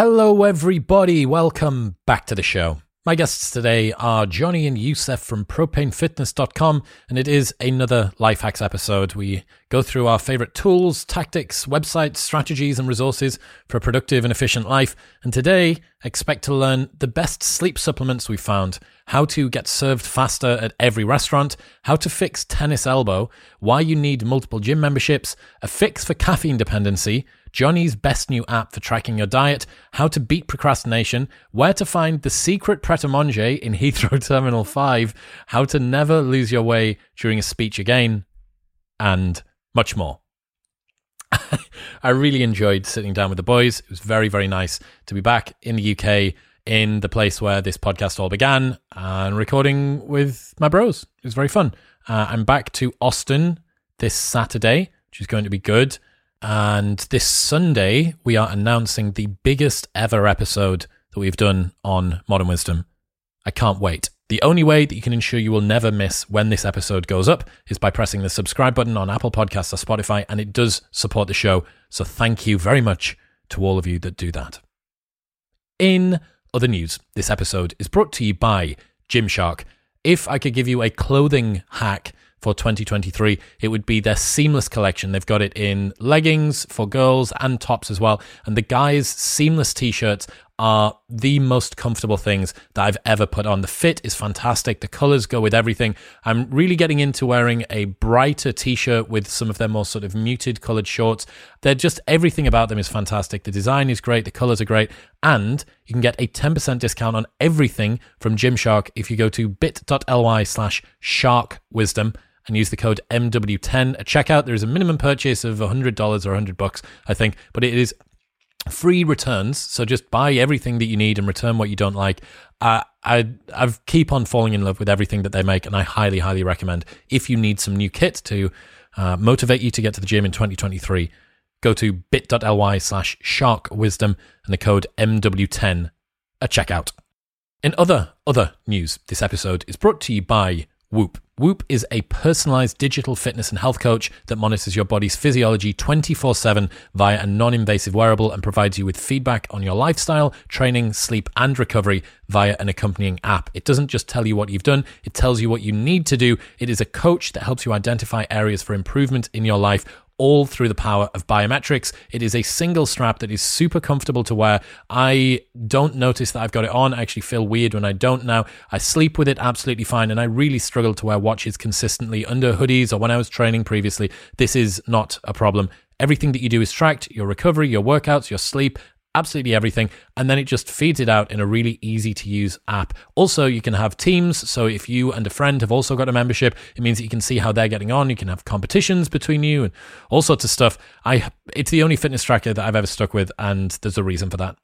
Hello, everybody. Welcome back to the show. My guests today are Johnny and Youssef from propanefitness.com, and it is another Life Hacks episode. We go through our favorite tools, tactics, websites, strategies, and resources for a productive and efficient life. And today, expect to learn the best sleep supplements we've found, how to get served faster at every restaurant, how to fix tennis elbow, why you need multiple gym memberships, a fix for caffeine dependency, Johnny's best new app for tracking your diet, how to beat procrastination, where to find the secret pret a manger in Heathrow Terminal 5, how to never lose your way during a speech again, and much more. I really enjoyed sitting down with the boys. It was very, very nice to be back in the UK, in the place where this podcast all began, and recording with my bros. It was very fun. Uh, I'm back to Austin this Saturday, which is going to be good. And this Sunday, we are announcing the biggest ever episode that we've done on Modern Wisdom. I can't wait. The only way that you can ensure you will never miss when this episode goes up is by pressing the subscribe button on Apple Podcasts or Spotify, and it does support the show. So thank you very much to all of you that do that. In other news, this episode is brought to you by Gymshark. If I could give you a clothing hack for 2023, it would be their seamless collection. They've got it in leggings for girls and tops as well. And the guys' seamless t shirts are the most comfortable things that I've ever put on. The fit is fantastic. The colors go with everything. I'm really getting into wearing a brighter t shirt with some of their more sort of muted colored shorts. They're just everything about them is fantastic. The design is great. The colors are great. And you can get a 10% discount on everything from Gymshark if you go to bit.ly slash shark wisdom and use the code MW10 at checkout. There is a minimum purchase of $100 or 100 bucks, I think, but it is free returns. So just buy everything that you need and return what you don't like. Uh, I I keep on falling in love with everything that they make, and I highly highly recommend. If you need some new kit to uh, motivate you to get to the gym in 2023, go to bit.ly slash shark wisdom and the code MW10 at checkout. In other other news, this episode is brought to you by Whoop. Whoop is a personalized digital fitness and health coach that monitors your body's physiology 24 7 via a non invasive wearable and provides you with feedback on your lifestyle, training, sleep, and recovery via an accompanying app. It doesn't just tell you what you've done, it tells you what you need to do. It is a coach that helps you identify areas for improvement in your life all through the power of biometrics. It is a single strap that is super comfortable to wear. I don't notice that I've got it on. I actually feel weird when I don't now. I sleep with it absolutely fine, and I really struggle to wear watches consistently under hoodies or when I was training previously. This is not a problem. Everything that you do is tracked your recovery, your workouts, your sleep, absolutely everything. And then it just feeds it out in a really easy to use app. Also, you can have teams. So if you and a friend have also got a membership, it means that you can see how they're getting on. You can have competitions between you and all sorts of stuff. I it's the only fitness tracker that I've ever stuck with, and there's a reason for that.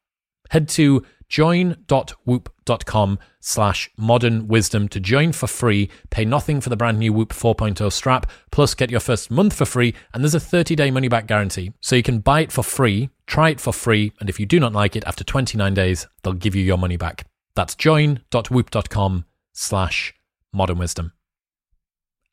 Head to join.whoop.com slash modern wisdom to join for free. Pay nothing for the brand new Whoop 4.0 strap, plus get your first month for free, and there's a 30 day money back guarantee. So you can buy it for free, try it for free, and if you do not like it after 29 days, they'll give you your money back. That's join.whoop.com slash modern wisdom.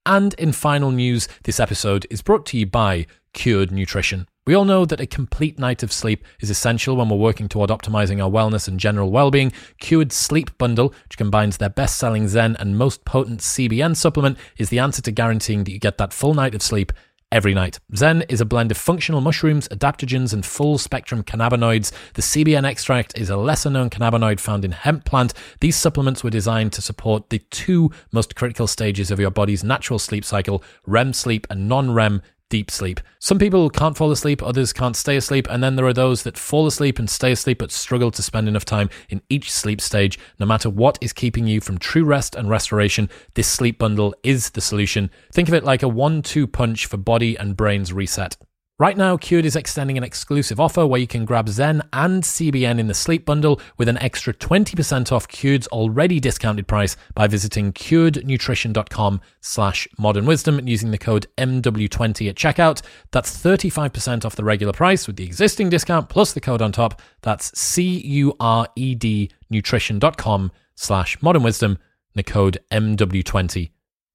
And in final news, this episode is brought to you by Cured Nutrition. We all know that a complete night of sleep is essential when we're working toward optimizing our wellness and general well being. Cured Sleep Bundle, which combines their best selling Zen and most potent CBN supplement, is the answer to guaranteeing that you get that full night of sleep every night. Zen is a blend of functional mushrooms, adaptogens, and full spectrum cannabinoids. The CBN extract is a lesser known cannabinoid found in hemp plant. These supplements were designed to support the two most critical stages of your body's natural sleep cycle REM sleep and non REM deep sleep. Some people can't fall asleep, others can't stay asleep, and then there are those that fall asleep and stay asleep but struggle to spend enough time in each sleep stage. No matter what is keeping you from true rest and restoration, this sleep bundle is the solution. Think of it like a one two punch for body and brain's reset. Right now, Cured is extending an exclusive offer where you can grab Zen and CBN in the sleep bundle with an extra 20% off Cured's already discounted price by visiting curednutrition.com slash modern wisdom and using the code MW20 at checkout. That's 35% off the regular price with the existing discount plus the code on top. That's C-U-R-E-D nutrition.com slash modern wisdom and the code MW20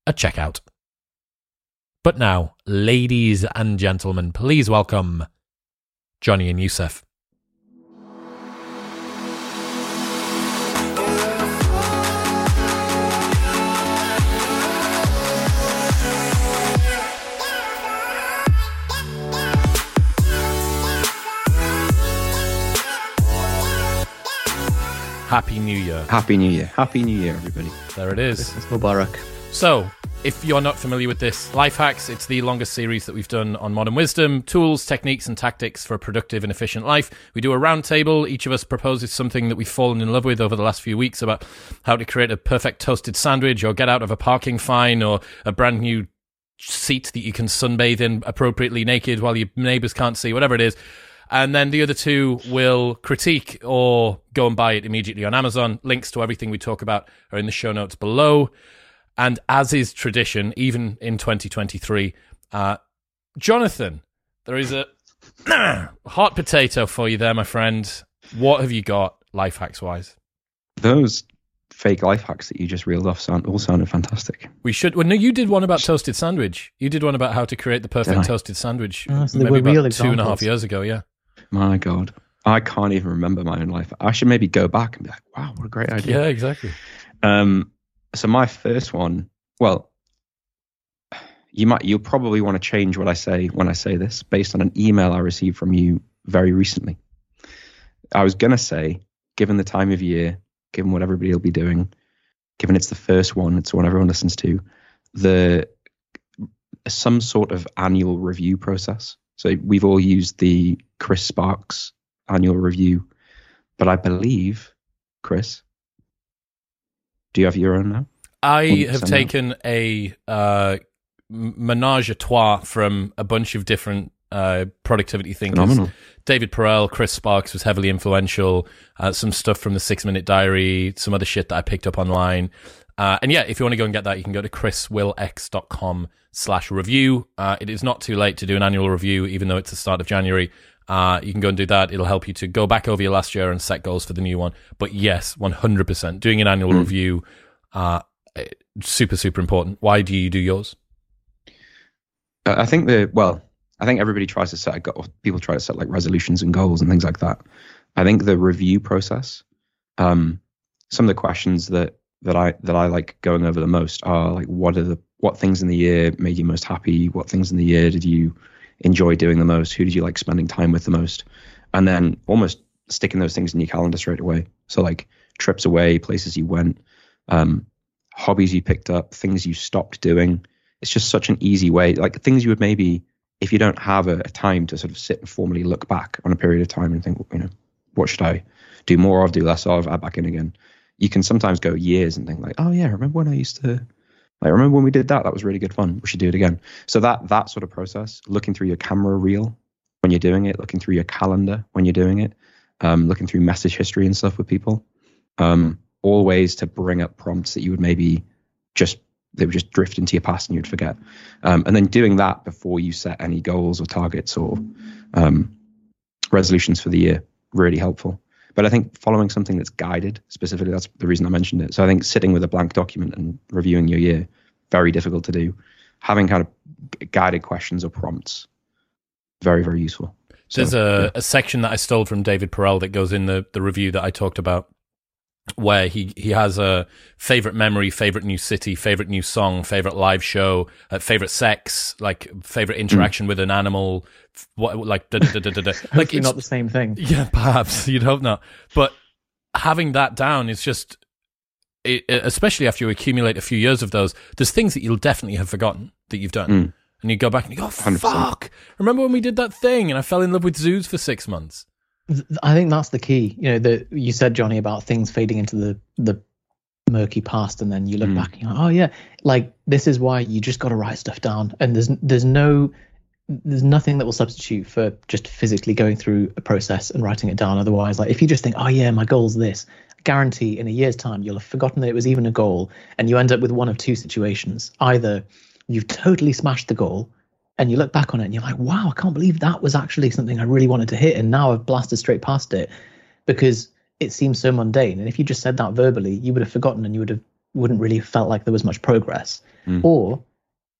at checkout. But now, ladies and gentlemen, please welcome Johnny and Youssef. Happy New Year. Happy New Year. Happy New Year, everybody. There it is. It's Mubarak. So, if you're not familiar with this, Life Hacks, it's the longest series that we've done on modern wisdom, tools, techniques, and tactics for a productive and efficient life. We do a roundtable. Each of us proposes something that we've fallen in love with over the last few weeks about how to create a perfect toasted sandwich or get out of a parking fine or a brand new seat that you can sunbathe in appropriately naked while your neighbors can't see, whatever it is. And then the other two will critique or go and buy it immediately on Amazon. Links to everything we talk about are in the show notes below. And as is tradition, even in 2023, uh, Jonathan, there is a hot potato for you there, my friend. What have you got, life hacks wise? Those fake life hacks that you just reeled off sound all sounded fantastic. We should. Well, no, you did one about toasted sandwich. You did one about how to create the perfect toasted sandwich. Oh, so maybe about two and a half years ago. Yeah. My God, I can't even remember my own life. I should maybe go back and be like, "Wow, what a great idea!" Yeah, exactly. Um, so my first one, well, you might, you'll probably want to change what I say when I say this based on an email I received from you very recently. I was gonna say, given the time of year, given what everybody will be doing, given it's the first one, it's the one everyone listens to, the some sort of annual review process. So we've all used the Chris Sparks annual review, but I believe, Chris, do you have your own now? I have taken out? a uh, menage a trois from a bunch of different uh, productivity thinkers. Phenomenal. David Perell, Chris Sparks was heavily influential. Uh, some stuff from the Six Minute Diary, some other shit that I picked up online. Uh, and yeah, if you want to go and get that, you can go to chriswillx.com slash review. Uh, it is not too late to do an annual review, even though it's the start of January. Uh, you can go and do that. It'll help you to go back over your last year and set goals for the new one. But yes, 100%. Doing an annual mm. review, uh, super, super important. Why do you do yours? I think the, well, I think everybody tries to set, people try to set like resolutions and goals and things like that. I think the review process, um, some of the questions that that I that I like going over the most are like what are the what things in the year made you most happy? What things in the year did you enjoy doing the most? Who did you like spending time with the most? And then almost sticking those things in your calendar straight away. So like trips away, places you went, um, hobbies you picked up, things you stopped doing. It's just such an easy way. Like things you would maybe if you don't have a, a time to sort of sit and formally look back on a period of time and think, you know, what should I do more of, do less of, add back in again you can sometimes go years and think like, oh yeah, remember when I used to like remember when we did that? That was really good fun. We should do it again. So that that sort of process, looking through your camera reel when you're doing it, looking through your calendar when you're doing it, um, looking through message history and stuff with people, um, all ways to bring up prompts that you would maybe just they would just drift into your past and you'd forget. Um, and then doing that before you set any goals or targets or um, resolutions for the year, really helpful. But I think following something that's guided, specifically, that's the reason I mentioned it. So I think sitting with a blank document and reviewing your year, very difficult to do. Having kind of guided questions or prompts, very, very useful. So, There's a, yeah. a section that I stole from David Perell that goes in the, the review that I talked about where he, he has a favorite memory, favorite new city, favorite new song, favorite live show, uh, favorite sex, like favorite interaction mm. with an animal, what like da, da, da, da, da. like it's not the same thing. Yeah, perhaps you'd hope not. But having that down is just, it, especially after you accumulate a few years of those. There's things that you'll definitely have forgotten that you've done. Mm. And you go back and you go, 100%. fuck! Remember when we did that thing and I fell in love with zoos for six months? I think that's the key. You know, that you said Johnny about things fading into the the murky past, and then you look mm. back and you're like, oh yeah, like this is why you just got to write stuff down, and there's there's no there's nothing that will substitute for just physically going through a process and writing it down. Otherwise, like if you just think, oh yeah, my goal's this, guarantee in a year's time you'll have forgotten that it was even a goal, and you end up with one of two situations: either you've totally smashed the goal and you look back on it and you're like, wow, I can't believe that was actually something I really wanted to hit, and now I've blasted straight past it because it seems so mundane. And if you just said that verbally, you would have forgotten and you would have wouldn't really have felt like there was much progress. Mm. Or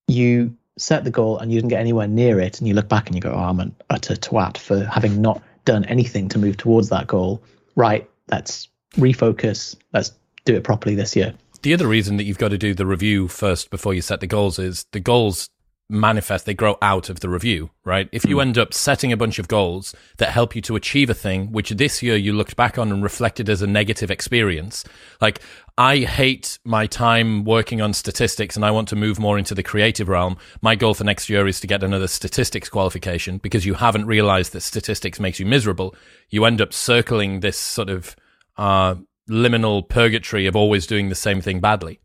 you set the goal and you didn't get anywhere near it, and you look back and you go, oh, I'm an utter twat for having not done anything to move towards that goal. Right, let's refocus. Let's do it properly this year. The other reason that you've got to do the review first before you set the goals is the goals manifest, they grow out of the review, right? If you end up setting a bunch of goals that help you to achieve a thing, which this year you looked back on and reflected as a negative experience, like I hate my time working on statistics and I want to move more into the creative realm. My goal for next year is to get another statistics qualification because you haven't realized that statistics makes you miserable. You end up circling this sort of uh, liminal purgatory of always doing the same thing badly.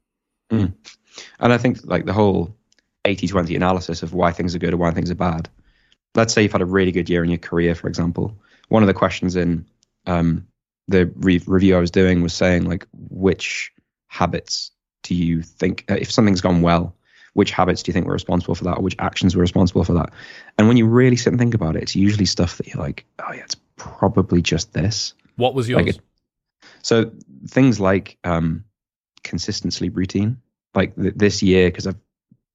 Mm. And I think like the whole 80 20 analysis of why things are good or why things are bad. Let's say you've had a really good year in your career, for example. One of the questions in um, the re- review I was doing was saying, like, which habits do you think, uh, if something's gone well, which habits do you think were responsible for that or which actions were responsible for that? And when you really sit and think about it, it's usually stuff that you're like, oh, yeah, it's probably just this. What was yours? Like it, so things like um, consistent sleep routine. Like th- this year, because I've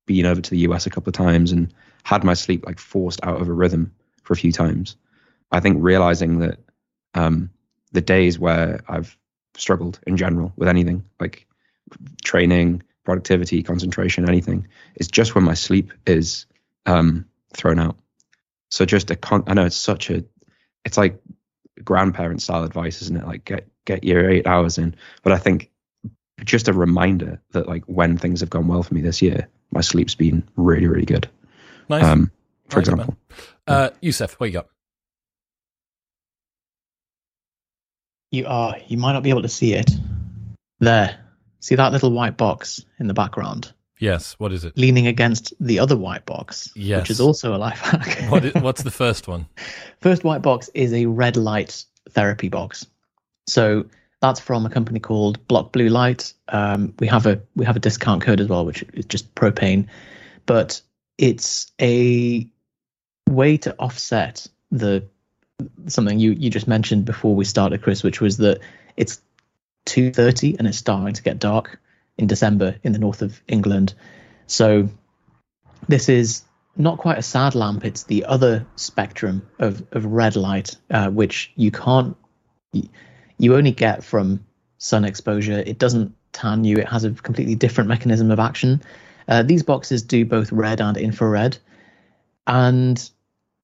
been over to the US a couple of times and had my sleep like forced out of a rhythm for a few times. I think realizing that um, the days where I've struggled in general with anything like training, productivity, concentration, anything, is just when my sleep is um, thrown out. So just a con- I know it's such a, it's like grandparent style advice, isn't it? Like get get your eight hours in. But I think just a reminder that like when things have gone well for me this year, my sleep's been really, really good. Nice. Um, for Nice, example, uh, Yusef, what you got? You are. You might not be able to see it. There. See that little white box in the background, Yes, what is it? leaning against the other white box, Yes. which is also a life hack. What is, what's the first one? First white box is a red light therapy box. So that's from a company called Block Blue Light. Um, we have a we have a discount code as well, which is just propane, but it's a way to offset the something you you just mentioned before we started, Chris, which was that it's two thirty and it's starting to get dark in December in the north of England. So this is not quite a sad lamp. It's the other spectrum of, of red light, uh, which you can't, you only get from sun exposure. It doesn't tan you. It has a completely different mechanism of action. Uh, these boxes do both red and infrared. And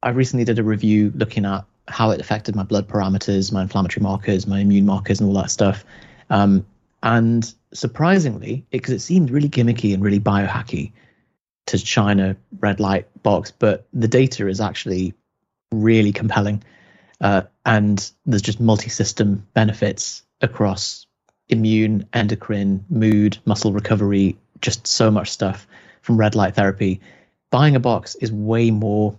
I recently did a review looking at how it affected my blood parameters, my inflammatory markers, my immune markers, and all that stuff. Um, and surprisingly, because it, seemed really gimmicky and really biohacky to China red light box, but the data is actually really compelling. Uh, and there's just multi-system benefits across immune, endocrine, mood, muscle recovery, just so much stuff from red light therapy. Buying a box is way more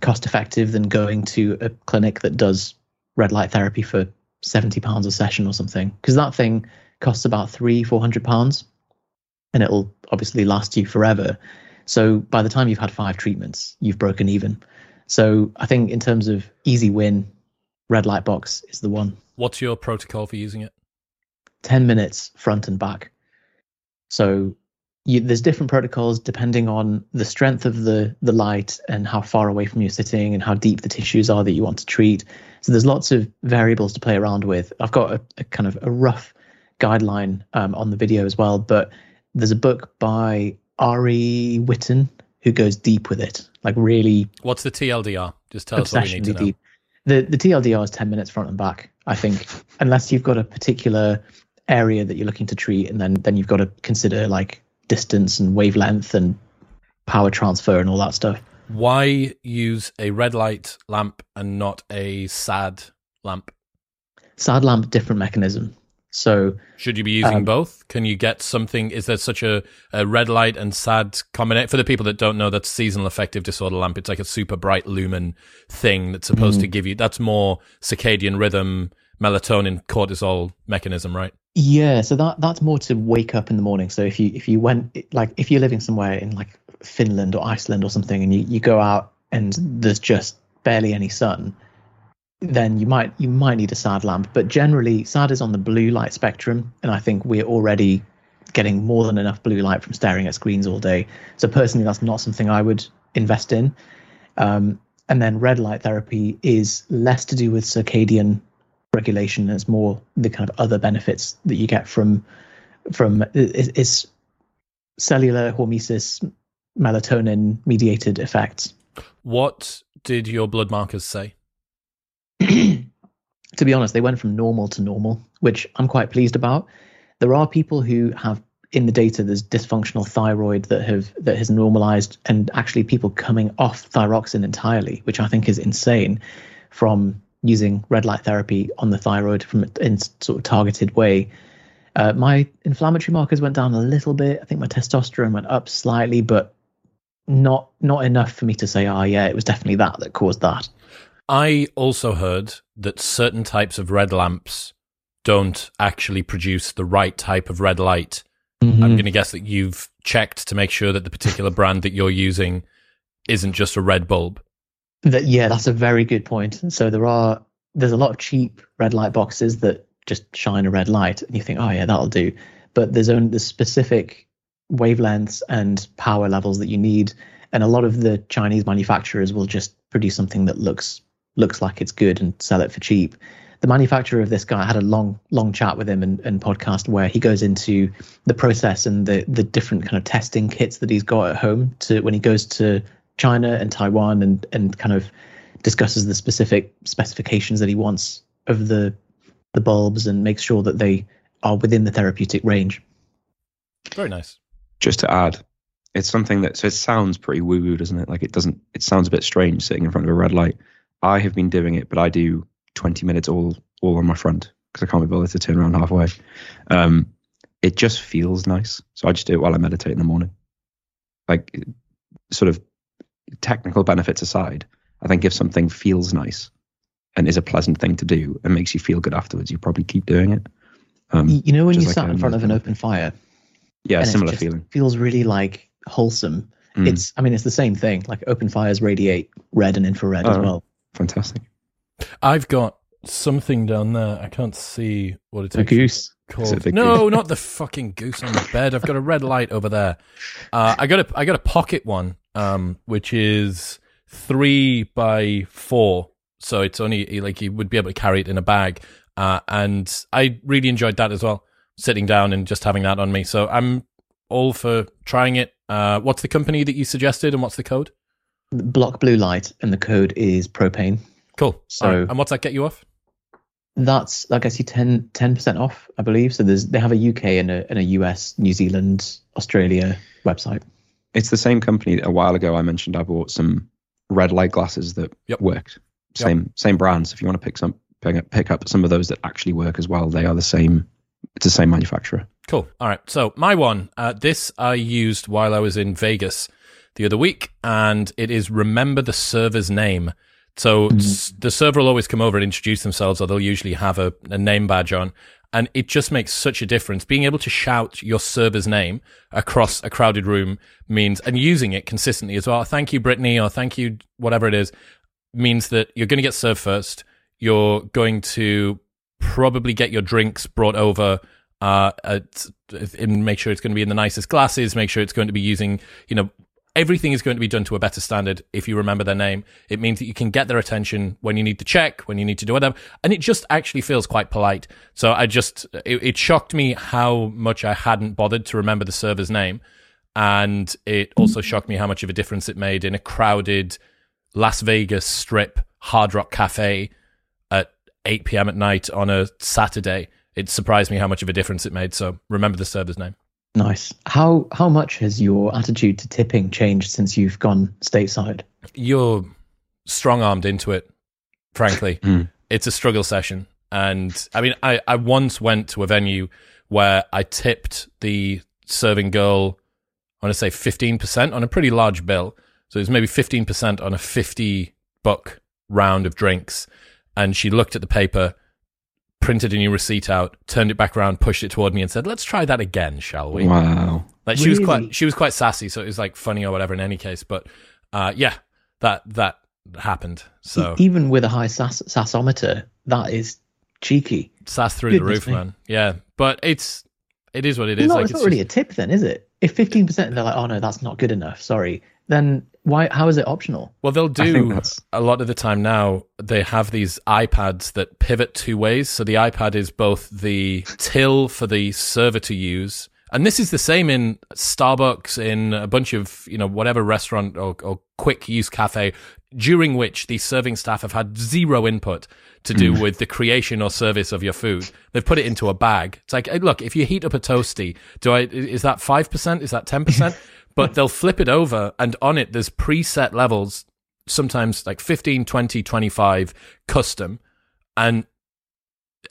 cost effective than going to a clinic that does red light therapy for 70 pounds a session or something because that thing costs about three 400 pounds and it'll obviously last you forever so by the time you've had five treatments you've broken even so i think in terms of easy win red light box is the one What's your protocol for using it? 10 minutes front and back. So you, there's different protocols depending on the strength of the the light and how far away from you're sitting and how deep the tissues are that you want to treat. So there's lots of variables to play around with. I've got a, a kind of a rough guideline um, on the video as well, but there's a book by Ari Whitten who goes deep with it, like really What's the TLDR? Just tell us what we need to know. deep. The the TLDR is ten minutes front and back. I think unless you've got a particular area that you're looking to treat, and then then you've got to consider like distance and wavelength and power transfer and all that stuff. Why use a red light lamp and not a SAD lamp? Sad lamp, different mechanism. So Should you be using Um, both? Can you get something? Is there such a, a red light and SAD combination? For the people that don't know, that's seasonal affective disorder lamp. It's like a super bright lumen thing that's supposed Mm. to give you. That's more circadian rhythm, melatonin, cortisol mechanism, right? yeah, so that that's more to wake up in the morning. So if you if you went like if you're living somewhere in like Finland or Iceland or something, and you you go out and there's just barely any sun, then you might you might need a SAD lamp. But generally, SAD is on the blue light spectrum, and I think we're already getting more than enough blue light from staring at screens all day. So personally, that's not something I would invest in. Um, and then red light therapy is less to do with circadian regulation. It's more the kind of other benefits that you get from from is, cellular hormesis, melatonin mediated effects. What did your blood markers say? To be honest, they went from normal to normal, which I'm quite pleased about. There are people who have in the data there's dysfunctional thyroid that have that has normalized and actually people coming off thyroxine entirely, which I think is insane from using red light therapy on the thyroid from in sort of targeted way. Uh, my inflammatory markers went down a little bit. I think my testosterone went up slightly, but not not enough for me to say, oh yeah, it was definitely that that caused that. I also heard that certain types of red lamps don't actually produce the right type of red light. Mm-hmm. I'm going to guess that you've checked to make sure that the particular brand that you're using isn't just a red bulb. That yeah, that's a very good point. So there are there's a lot of cheap red light boxes that just shine a red light, and you think, oh yeah, that'll do. But there's only the specific wavelengths and power levels that you need, and a lot of the Chinese manufacturers will just produce something that looks looks like it's good and sell it for cheap. The manufacturer of this guy I had a long, long chat with him and, and podcast where he goes into the process and the the different kind of testing kits that he's got at home to when he goes to China and Taiwan and and kind of discusses the specific specifications that he wants of the the bulbs and makes sure that they are within the therapeutic range. Very nice. Just to add, it's something that so it sounds pretty woo woo, doesn't it? Like it doesn't. It sounds a bit strange sitting in front of a red light. I have been doing it, but I do 20 minutes all all on my front because I can't be bothered to turn around halfway. Um, it just feels nice, so I just do it while I meditate in the morning. Like, sort of technical benefits aside, I think if something feels nice and is a pleasant thing to do and makes you feel good afterwards, you probably keep doing it. Um, you know, when you like sat in front of an open fire, yeah, similar feeling. Feels really like wholesome. Mm. It's, I mean, it's the same thing. Like open fires radiate red and infrared oh, as well. Fantastic. I've got something down there. I can't see what it's a goose. Called. No, goose? not the fucking goose on the bed. I've got a red light over there. Uh, I got a I got a pocket one, um, which is three by four, so it's only like you would be able to carry it in a bag. Uh, and I really enjoyed that as well, sitting down and just having that on me. So I'm all for trying it. Uh, what's the company that you suggested, and what's the code? Block Blue Light, and the code is propane. Cool. So, right. and what's that get you off? That's I guess you 10 percent off, I believe. So there's they have a UK and a and a US, New Zealand, Australia website. It's the same company. A while ago, I mentioned I bought some red light glasses that yep. worked. Same yep. same brands. If you want to pick some pick up, pick up some of those that actually work as well, they are the same. It's the same manufacturer. Cool. All right. So my one, uh, this I used while I was in Vegas the other week, and it is remember the server's name. So mm-hmm. the server will always come over and introduce themselves, or they'll usually have a, a, name badge on. And it just makes such a difference. Being able to shout your server's name across a crowded room means, and using it consistently as well. Thank you, Brittany, or thank you, whatever it is, means that you're going to get served first. You're going to probably get your drinks brought over uh, at, and make sure it's going to be in the nicest glasses. Make sure it's going to be using, you know, everything is going to be done to a better standard if you remember their name. It means that you can get their attention when you need to check, when you need to do whatever. And it just actually feels quite polite. So I just, it, it shocked me how much I hadn't bothered to remember the server's name. And it also shocked me how much of a difference it made in a crowded Las Vegas strip hard rock cafe at 8 p.m. at night on a Saturday. It surprised me how much of a difference it made. So remember the server's name. Nice. How how much has your attitude to tipping changed since you've gone stateside? You're strong armed into it. Frankly, mm. it's a struggle session, and I mean, I I once went to a venue where I tipped the serving girl. I want to say fifteen percent on a pretty large bill, so it was maybe fifteen percent on a fifty buck round of drinks, and she looked at the paper printed a new receipt out, turned it back around, pushed it toward me, and said, "Let's try that again, shall we?" Wow. Like she really? was quite she was quite sassy, so it was like funny or whatever. In any case, but uh, yeah, that that happened. So even with a high sass- sassometer, that is cheeky. Sass through Goodness the roof, me. man. Yeah, but it's it is what it is. No, like, it's, it's not really a tip, then, is it? If fifteen percent, they're like, "Oh no, that's not good enough." Sorry. Then why how is it optional well they'll do a lot of the time now they have these ipads that pivot two ways so the ipad is both the till for the server to use And this is the same in Starbucks, in a bunch of, you know, whatever restaurant or, or quick use cafe, during which the serving staff have had zero input to do Mm. with the creation or service of your food. They've put it into a bag. It's like, hey, look, if you heat up a toasty, do I, is that 5%? Is that 10%? but they'll flip it over and on it, there's preset levels, sometimes like 15, 20, 25 custom. And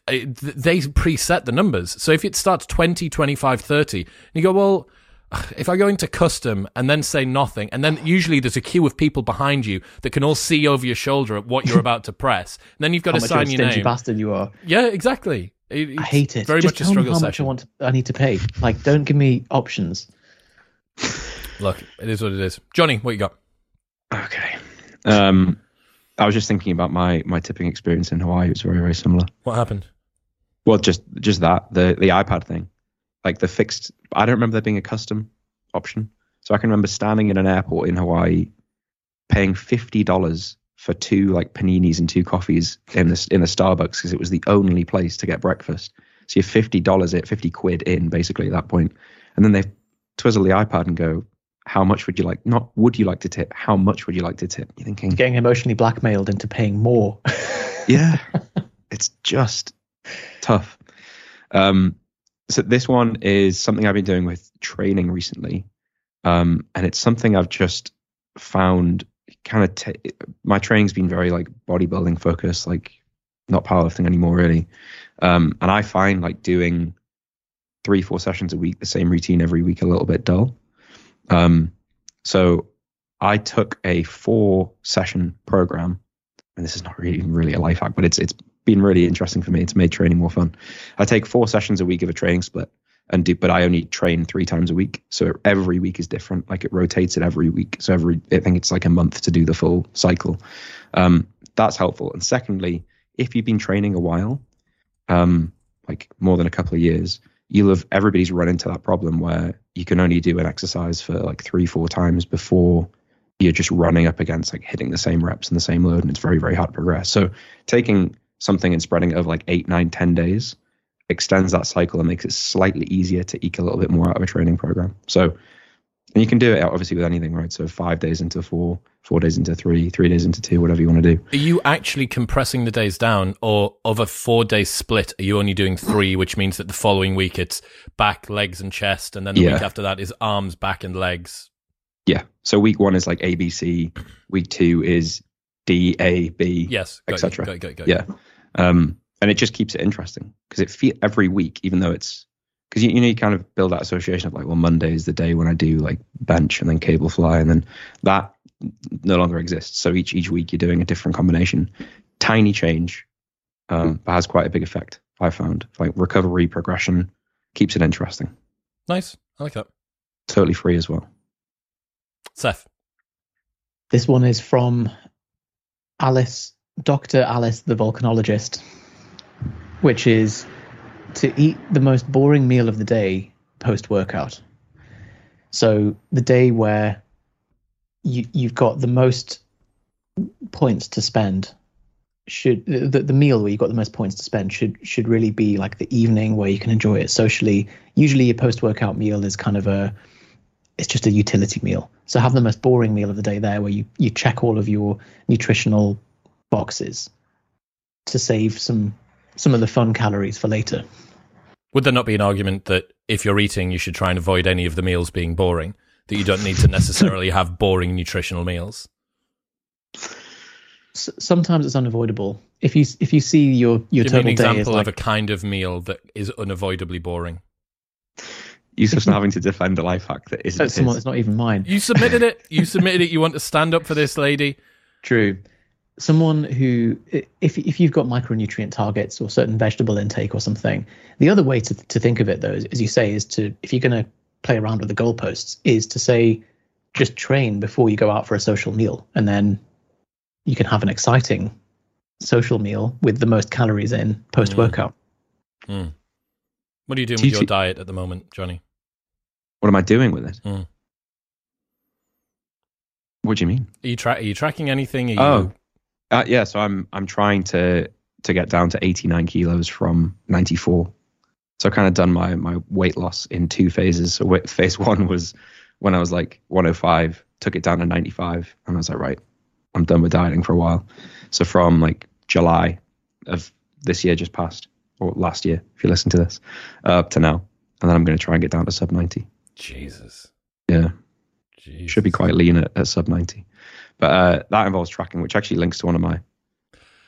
uh, it- they preset the numbers. So if it starts 20, 25, 30, and you go, well, if I go into custom and then say nothing, and then usually there's a queue of people behind you that can all see over your shoulder at what you're about to press, and then you've got How to a sign your name. bastard you are. Yeah, exactly. It- I hate it. Very Just much a tell me struggle how much I want. To, I need to pay. Like, don't give me options. Look, it is what it is. Johnny, what you got? Okay. Um, I was just thinking about my my tipping experience in Hawaii. It was very very similar. What happened? Well, just just that the the iPad thing, like the fixed. I don't remember there being a custom option. So I can remember standing in an airport in Hawaii, paying fifty dollars for two like paninis and two coffees in this in a Starbucks because it was the only place to get breakfast. So you're fifty dollars it, fifty quid in basically at that point, and then they twizzle the iPad and go, "How much would you like? Not would you like to tip? How much would you like to tip?" You're thinking, Getting emotionally blackmailed into paying more. yeah, it's just tough. Um, so this one is something I've been doing with training recently, um, and it's something I've just found kind of. T- my training's been very like bodybuilding focused, like not powerlifting anymore, really. Um, and I find like doing three, four sessions a week, the same routine every week, a little bit dull. Um, so I took a four session program, and this is not really really a life hack, but it's it's been really interesting for me. It's made training more fun. I take four sessions a week of a training split, and do, but I only train three times a week. So every week is different. Like it rotates it every week. So every I think it's like a month to do the full cycle. Um, that's helpful. And secondly, if you've been training a while, um, like more than a couple of years, you'll have everybody's run into that problem where you can only do an exercise for like three, four times before you're just running up against like hitting the same reps and the same load, and it's very, very hard to progress. So taking something and spreading it over like eight, nine, ten days extends that cycle and makes it slightly easier to eke a little bit more out of a training program. So and you can do it obviously with anything, right? So five days into four, four days into three, three days into two, whatever you want to do. Are you actually compressing the days down, or of a four day split, are you only doing three, which means that the following week it's back, legs, and chest, and then the Yeah. week after that is arms, back, and legs? Yeah. So week one is like ABC. Week two is D, A, B, Yes, etc. got you, got you. Yeah. Um, and it just keeps it interesting because it fe- every week, even though it's because you, you know you kind of build that association of like, well, Monday is the day when I do like bench and then cable fly, and then that no longer exists. So each each week you're doing a different combination, tiny change, um, but has quite a big effect. I found like recovery progression keeps it interesting. Nice. I like that. Totally free as well. Seth. This one is from Alice, Dr. Alice the volcanologist, which is to eat the most boring meal of the day post workout. So the day where you you've got the most points to spend should the, the meal where you've got the most points to spend should should really be like the evening where you can enjoy it socially. Usually your post workout meal is kind of a it's just a utility meal. So have the most boring meal of the day there where you, you check all of your nutritional boxes to save some some of the fun calories for later. Would there not be an argument that if you're eating, you should try and avoid any of the meals being boring? That you don't need to necessarily have boring nutritional meals? S- sometimes it's unavoidable. If you if you see your your Give me an total day example like of a kind of meal that is unavoidably boring. Yusuf's having to defend a life hack that isn't that's someone his. that's not even mine. You submitted it. You submitted it. You want to stand up for this lady. True. Someone who, if if you've got micronutrient targets or certain vegetable intake or something, the other way to to think of it though, is, as you say, is to if you're going to play around with the goalposts, is to say just train before you go out for a social meal, and then you can have an exciting social meal with the most calories in post workout. Hmm. What are you doing Do with you your see- diet at the moment, Johnny? What am I doing with it? Mm. What do you mean? Are you tra- are you tracking anything? Are you, Oh, uh, yeah. So I'm I'm trying to to get down to 89 kilos from 94. So I kind of done my my weight loss in two phases. So phase one was when I was like 105, took it down to 95, and I was like, right, I'm done with dieting for a while. So from like July of this year just passed, or last year, if you listen to this, uh, up to now, and then I'm going to try and get down to sub 90. Jesus. Yeah. Jesus. Should be quite lean at, at sub 90. But uh, that involves tracking, which actually links to one of my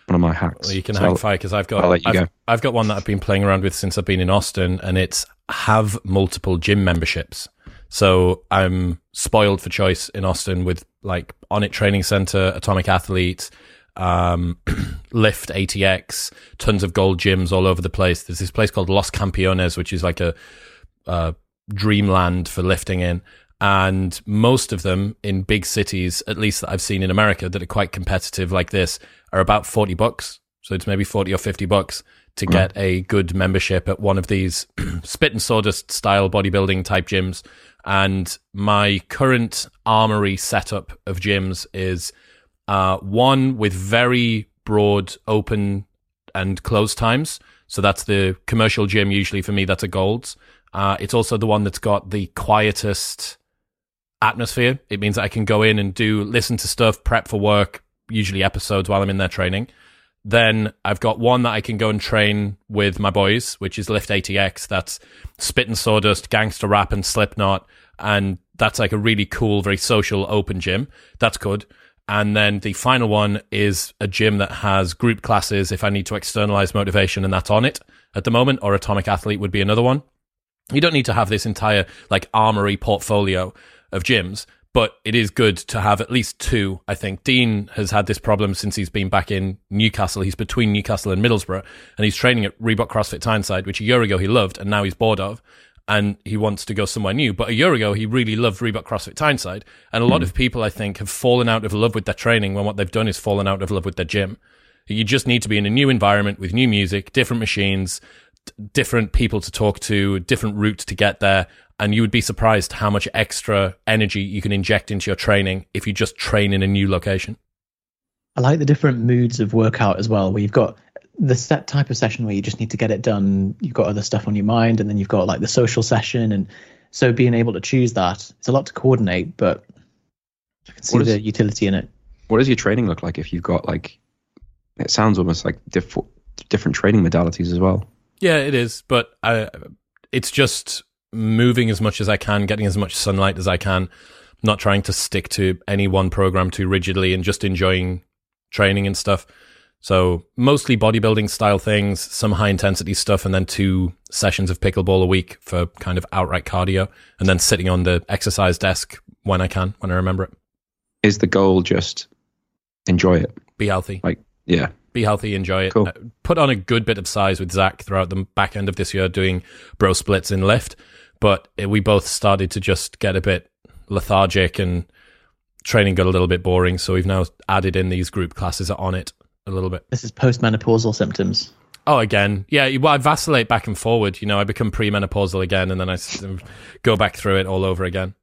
one of my hacks. Well, you can So hang I'll- fire because I've got I'll let you I've, go. I've got one that I've been playing around with since I've been in Austin, and it's have multiple gym memberships. So I'm spoiled for choice in Austin with like Onnit Training Center, Atomic Athlete, um, Lift ATX, tons of gold gyms all over the place. There's this place called Los Campeones, which is like a, a dreamland for lifting in. And most of them in big cities, at least that I've seen in America, that are quite competitive like this, are about 40 bucks. So it's maybe 40 or 50 bucks to get a good membership at one of these spit and sawdust style bodybuilding type gyms. And my current armory setup of gyms is uh, one with very broad open and close times. So that's the commercial gym. Usually for me, that's a Gold's. Uh, it's also the one that's got the quietest atmosphere. It means that I can go in and do listen to stuff, prep for work, usually episodes while I'm in there training. Then I've got one that I can go and train with my boys, which is Lift ATX. That's Spit and Sawdust, Gangster Rap, and Slipknot. And that's like a really cool, very social, open gym. That's good. And then the final one is a gym that has group classes if I need to externalize motivation, and that's Onnit at the moment, or Atomic Athlete would be another one. You don't need to have this entire like armory portfolio of gyms, but it is good to have at least two. I think Dean has had this problem since he's been back in Newcastle. He's between Newcastle and Middlesbrough, and he's training at Reebok CrossFit Tyneside, which a year ago he loved, and now he's bored of. And he wants to go somewhere new. But a year ago, he really loved Reebok CrossFit Tyneside. And a lot hmm. of people, I think, have fallen out of love with their training when what they've done is fallen out of love with their gym. You just need to be in a new environment with new music, different machines, different people to talk to, different routes to get there. And you would be surprised how much extra energy you can inject into your training if you just train in a new location. I like the different moods of workout as well, where you've got the set type of session where you just need to get it done. You've got other stuff on your mind, and then you've got like the social session, and so being able to choose that, it's a lot to coordinate, but I can see What is- the utility in it. What does your training look like if you've got like? It sounds almost like diff- different training modalities as well. Yeah, it is, but I, it's just moving as much as I can, getting as much sunlight as I can, not trying to stick to any one program too rigidly, and just enjoying training and stuff. So mostly bodybuilding style things, some high intensity stuff, and then two sessions of pickleball a week for kind of outright cardio, and then sitting on the exercise desk when I can, when I remember it. Is the goal just enjoy it? Be healthy. Like, yeah, be healthy, enjoy it. Cool. Uh, Put on a good bit of size with Zach throughout the back end of this year doing bro splits in lift, but uh, we both started to just get a bit lethargic and training got a little bit boring. So we've now added in these group classes Onnit a little bit. This is postmenopausal symptoms. Oh, again, yeah. Well, I vacillate back and forward. You know, I become premenopausal again, and then I go back through it all over again.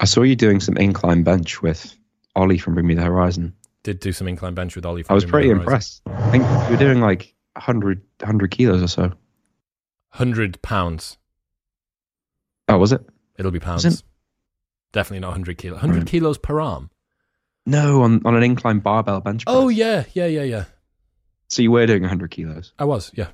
I saw you doing some incline bench with Ollie from Bring Me the Horizon. Did do some incline bench with Ollie. I was pretty impressed. I think you were doing like 100, 100 kilos or so. Hundred pounds. Oh, was it? It'll be pounds. Definitely not hundred kilos. Hundred Right. kilos per arm. No, on, on an incline barbell bench press. Oh yeah, yeah, yeah, yeah. So you were doing 100 kilos. I was. Yeah.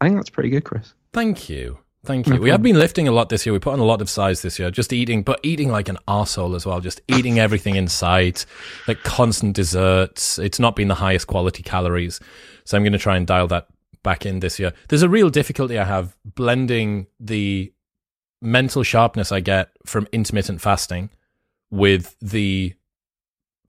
I think that's pretty good, Chris. Thank you. Thank you. No we have been lifting a lot this year. We put on a lot of size this year. Just eating, but eating like an arsehole as well. Just eating everything in sight, like constant desserts. It's not been the highest quality calories. So I'm going to try and dial that back in this year. There's a real difficulty I have blending the mental sharpness I get from intermittent fasting with the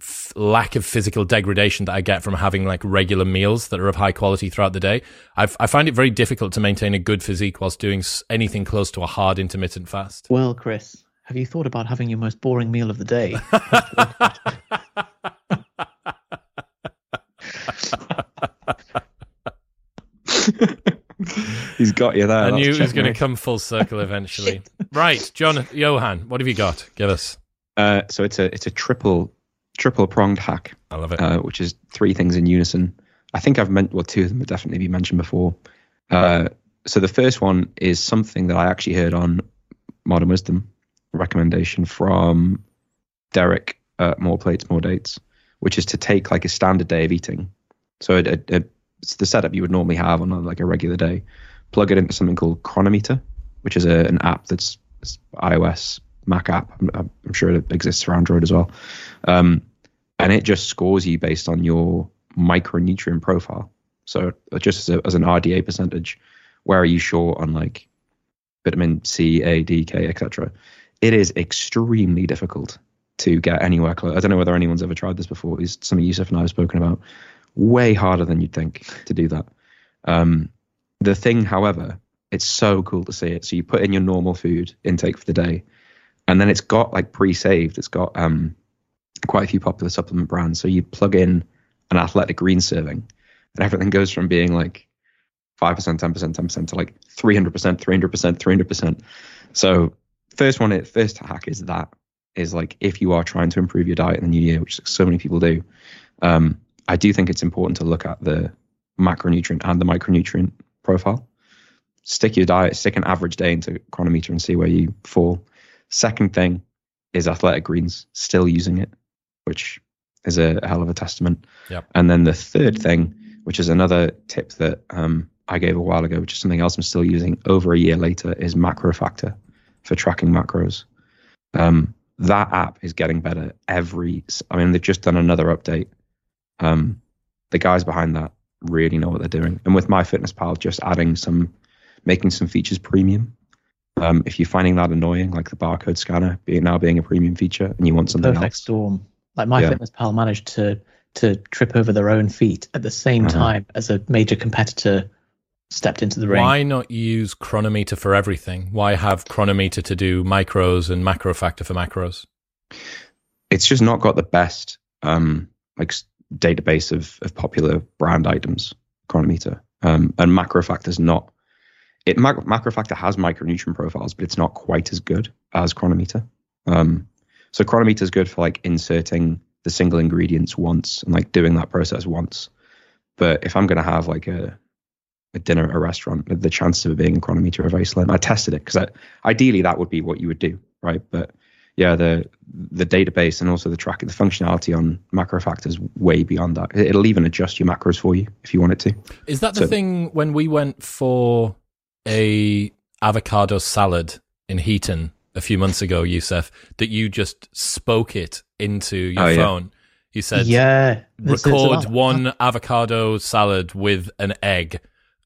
f- lack of physical degradation that I get from having like regular meals that are of high quality throughout the day. I've, I find it very difficult to maintain a good physique whilst doing anything close to a hard intermittent fast. Well, Chris, have you thought about having your most boring meal of the day? He's got you there. I That's knew it was going to come full circle eventually. right, John, Johan, what have you got? Give us. Uh, so it's a it's a triple triple pronged hack, I love it. uh, which is three things in unison. I think I've meant well two of them have definitely been mentioned before. Uh, so the first one is something that I actually heard on Modern Wisdom recommendation from Derek at More Plates, More Dates, which is to take like a standard day of eating. So it, it, it, it's the setup you would normally have on like a regular day. Plug it into something called Cronometer, which is a, an app that's iOS, Mac app. I'm, I'm, sure it exists for Android as well. Um, and it just scores you based on your micronutrient profile. So just as, a, as an RDA percentage, where are you short on like vitamin C, A, D, K, etc. It is extremely difficult to get anywhere close. I don't know whether anyone's ever tried this before. It's something Yusuf and I have spoken about. Way harder than you'd think to do that. Um, the thing, however, it's so cool to see it. So you put in your normal food intake for the day, and then it's got like pre-saved. It's got um, quite a few popular supplement brands. So you plug in an athletic green serving, and everything goes from being like five percent, ten percent, ten percent to like three hundred percent, three hundred percent, three hundred percent. So first one, first hack is that is like if you are trying to improve your diet in the new year, which so many people do. Um, I do think it's important to look at the macronutrient and the micronutrient profile. Stick your diet, stick an average day into Cronometer and see where you fall. Second thing is athletic greens, still using it, which is a, hell of a testament. Yep. And then the third thing, which is another tip that um, I gave a while ago, which is something else I'm still using over a year later, is MacroFactor for tracking macros. Um, that app is getting better every. I mean, they've just done another update. Um, the guys behind that really know what they're doing, and with MyFitnessPal, just adding some, making some features premium. Um, if you're finding that annoying, like the barcode scanner being now being a premium feature, and you want something perfect else, storm. Like MyFitnessPal yeah. managed to to trip over their own feet at the same uh-huh. time as a major competitor stepped into the ring. Why not use Cronometer for everything? Why have Cronometer to do micros and MacroFactor for macros? It's just not got the best um, like database of, of popular brand items. Cronometer. um, and MacroFactor's not. It Mac, MacroFactor has micronutrient profiles, but it's not quite as good as Cronometer. Um, so Cronometer is good for like inserting the single ingredients once and like doing that process once. But if I'm going to have like a a dinner at a restaurant, the chances of it being a Cronometer are very slim. I tested it because ideally that would be what you would do, right? But yeah, the the database and also the tracking, the functionality on MacroFactor is way beyond that. It'll even adjust your macros for you if you want it to. Is that the so, thing when we went for a avocado salad in Heaton a few months ago, Yusuf, that you just spoke it into your oh, phone? Yeah. You said, "Yeah, record one avocado salad with an egg."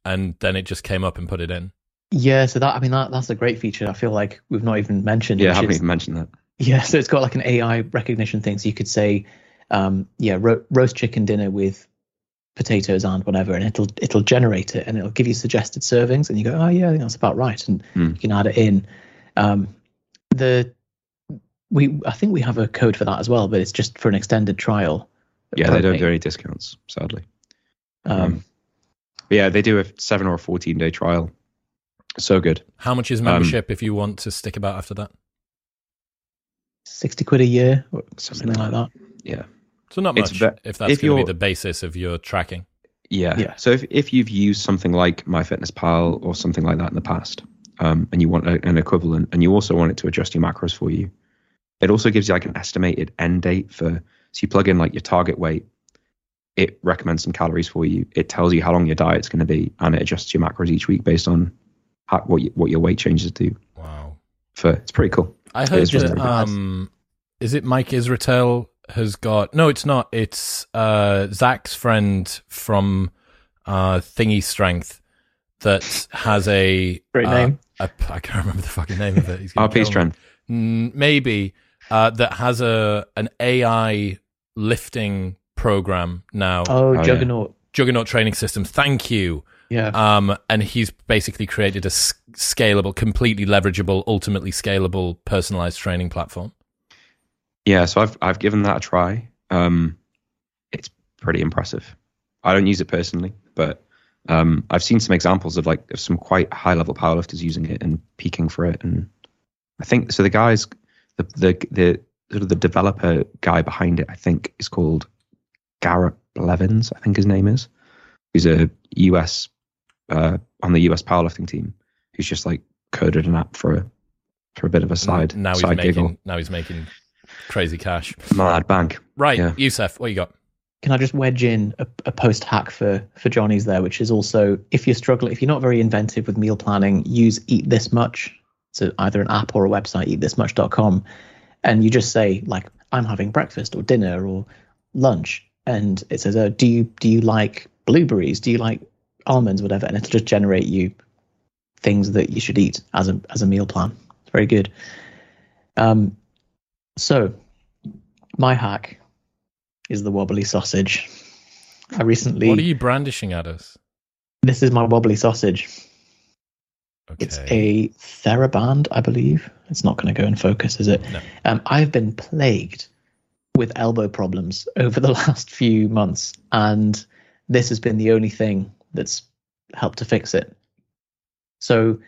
and then it just came up and put it in. Yeah, so that I mean that that's a great feature. I feel like we've not even mentioned. Yeah, I haven't is, even mentioned that. Yeah, so it's got like an AI recognition thing. So you could say, um, yeah, ro- roast chicken dinner with potatoes and whatever, and it'll it'll generate it and it'll give you suggested servings, and you go, oh yeah, I think that's about right, and mm. you can add it in. Um, the we I think we have a code for that as well, but it's just for an extended trial. Yeah, they don't do any discounts, sadly. Um, um but yeah, they do a seven or a 14 day trial. So good. How much is membership um, if you want to stick about after that? 60 quid a year or something like that. Yeah. So not much ve- if that's going to be the basis of your tracking. Yeah. yeah. So if, if you've used something like MyFitnessPal or something like that in the past, um, and you want a, an equivalent, and you also want it to adjust your macros for you, it also gives you like an estimated end date for. So you plug in like your target weight it recommends some calories for you. It tells you how long your diet's going to be, and it adjusts your macros each week based on how, what you, what your weight changes do. Wow, for it's pretty cool. I heard that. Um, is it Mike Israetel has got? No, it's not. It's uh, Zach's friend from uh, Thingy Strength that has a great uh, name. A, I can't remember the fucking name of it. He's RP Strength, maybe uh, that has a an AI lifting program now. Oh, oh Juggernaut. Yeah. Juggernaut training system. Thank you. Yeah. Um, and he's basically created a s- scalable, completely leverageable, ultimately scalable, personalized training platform. Yeah. So I've I've given that a try. Um, it's pretty impressive. I don't use it personally, but um, I've seen some examples of like of some quite high level powerlifters using it and peaking for it. And I think so. The guys, the the the sort of the developer guy behind it, I think, is called Garrett Blevins, I think his name is. He's a US uh, on the US powerlifting team who's just like coded an app for a for a bit of a side now he's side making giggle. now he's making crazy cash. Mad bank. Right, Yeah. Yusuf, what you got? Can I just wedge in a, a post hack for for Johnny's there, which is also if you're struggling, if you're not very inventive with meal planning, use Eat This Much. So either an app or a website, eatthismuch.com, and you just say like I'm having breakfast or dinner or lunch, and it says, oh, do you do you like blueberries? Do you like almonds? Whatever, and it'll just generate you things that you should eat as a as a meal plan. It's very good. Um, so my hack is the wobbly sausage. I recently. What are you brandishing at us? This is my wobbly sausage. Okay. It's a TheraBand, I believe. It's not going to go in focus, is it? No. Um, I've been plagued with elbow problems over the last few months, and this has been the only thing that's helped to fix it. So,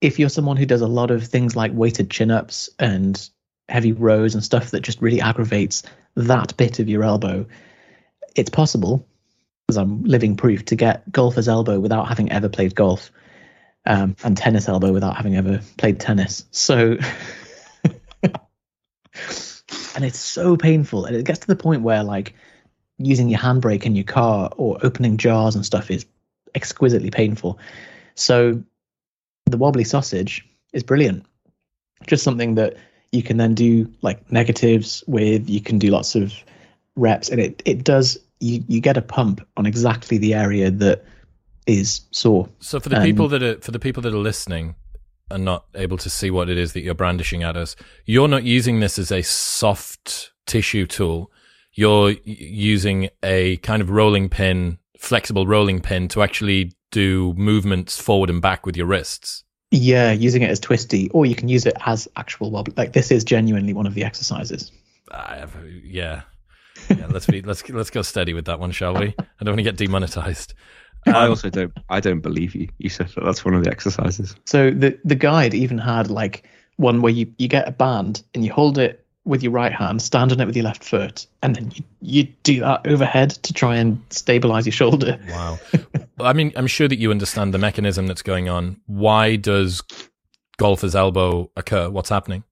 if you're someone who does a lot of things like weighted chin ups and heavy rows and stuff that just really aggravates that bit of your elbow, it's possible, as I'm living proof, to get golfer's elbow without having ever played golf um, and tennis elbow without having ever played tennis. So, and it's so painful, and it gets to the point where like using your handbrake in your car or opening jars and stuff is exquisitely painful. So, the wobbly sausage is brilliant. Just something that you can then do like negatives with. You can do lots of reps, and it it does. You you get a pump on exactly the area that is sore. So for the Um, people that are for the people that are listening and not able to see what it is that you're brandishing at us, you're not using this as a soft tissue tool. You're using a kind of rolling pin, flexible rolling pin to actually do movements forward and back with your wrists. Yeah, using it as twisty, or you can use it as actual wobble. Like this is genuinely one of the exercises. I have, yeah. yeah let's be let's let's go steady with that one, shall we? I don't want to get demonetized. I Um, also don't. I don't believe you. You said that that's one of the exercises. So the the guide even had like one where you you get a band and you hold it with your right hand, stand on it with your left foot, and then you you do that overhead to try and stabilize your shoulder. Wow. I mean, I'm sure that you understand the mechanism that's going on. Why does golfer's elbow occur? What's happening?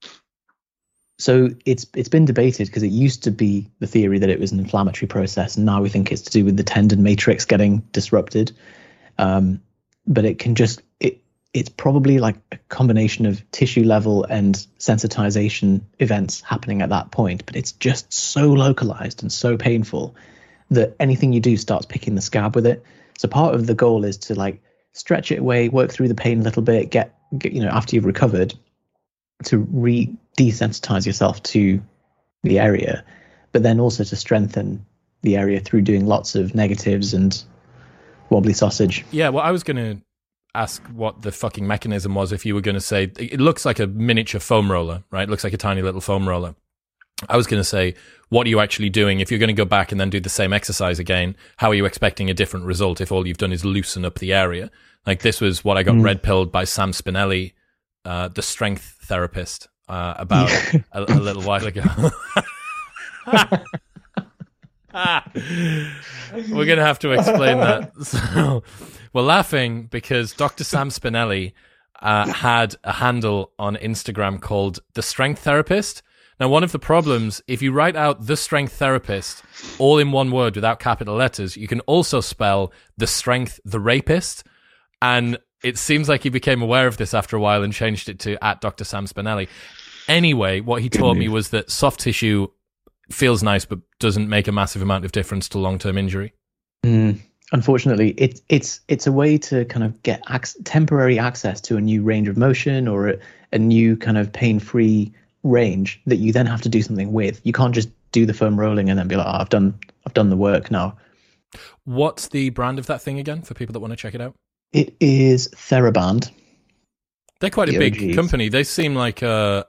So it's it's been debated because it used to be the theory that it was an inflammatory process, and now we think it's to do with the tendon matrix getting disrupted. Um, but it can just it it's probably like a combination of tissue level and sensitization events happening at that point. But it's just so localized and so painful that anything you do starts picking the scab with it. So part of the goal is to like stretch it away, work through the pain a little bit, get, get you know after you've recovered to re desensitize yourself to the area, but then also to strengthen the area through doing lots of negatives and wobbly sausage. Yeah, well, I was going to ask what the fucking mechanism was if you were going to say it looks like a miniature foam roller, right? It looks like a tiny little foam roller. I was going to say, what are you actually doing? If you're going to go back and then do the same exercise again, how are you expecting a different result if all you've done is loosen up the area? Like this was what I got red pilled by Sam Spinelli, uh, the strength therapist, uh, about a, a little while ago. We're going to have to explain that. So, we're laughing because Dr. Sam Spinelli uh, had a handle on Instagram called The Strength Therapist. Now, one of the problems, if you write out The Strength Therapist all in one word without capital letters, you can also spell The Strength the Rapist. And it seems like he became aware of this after a while and changed it to at Dr. Sam Spinelli. Anyway, what he taught me was that soft tissue feels nice but doesn't make a massive amount of difference to long-term injury. Mm. Unfortunately, it's it's it's a way to kind of get ac- temporary access to a new range of motion or a, a new kind of pain-free range that you then have to do something with. You can't just do the foam rolling and then be like, oh, I've done I've done the work now. What's the brand of that thing again for people that want to check it out? It is TheraBand. They're quite a big OGs. company. They seem like uh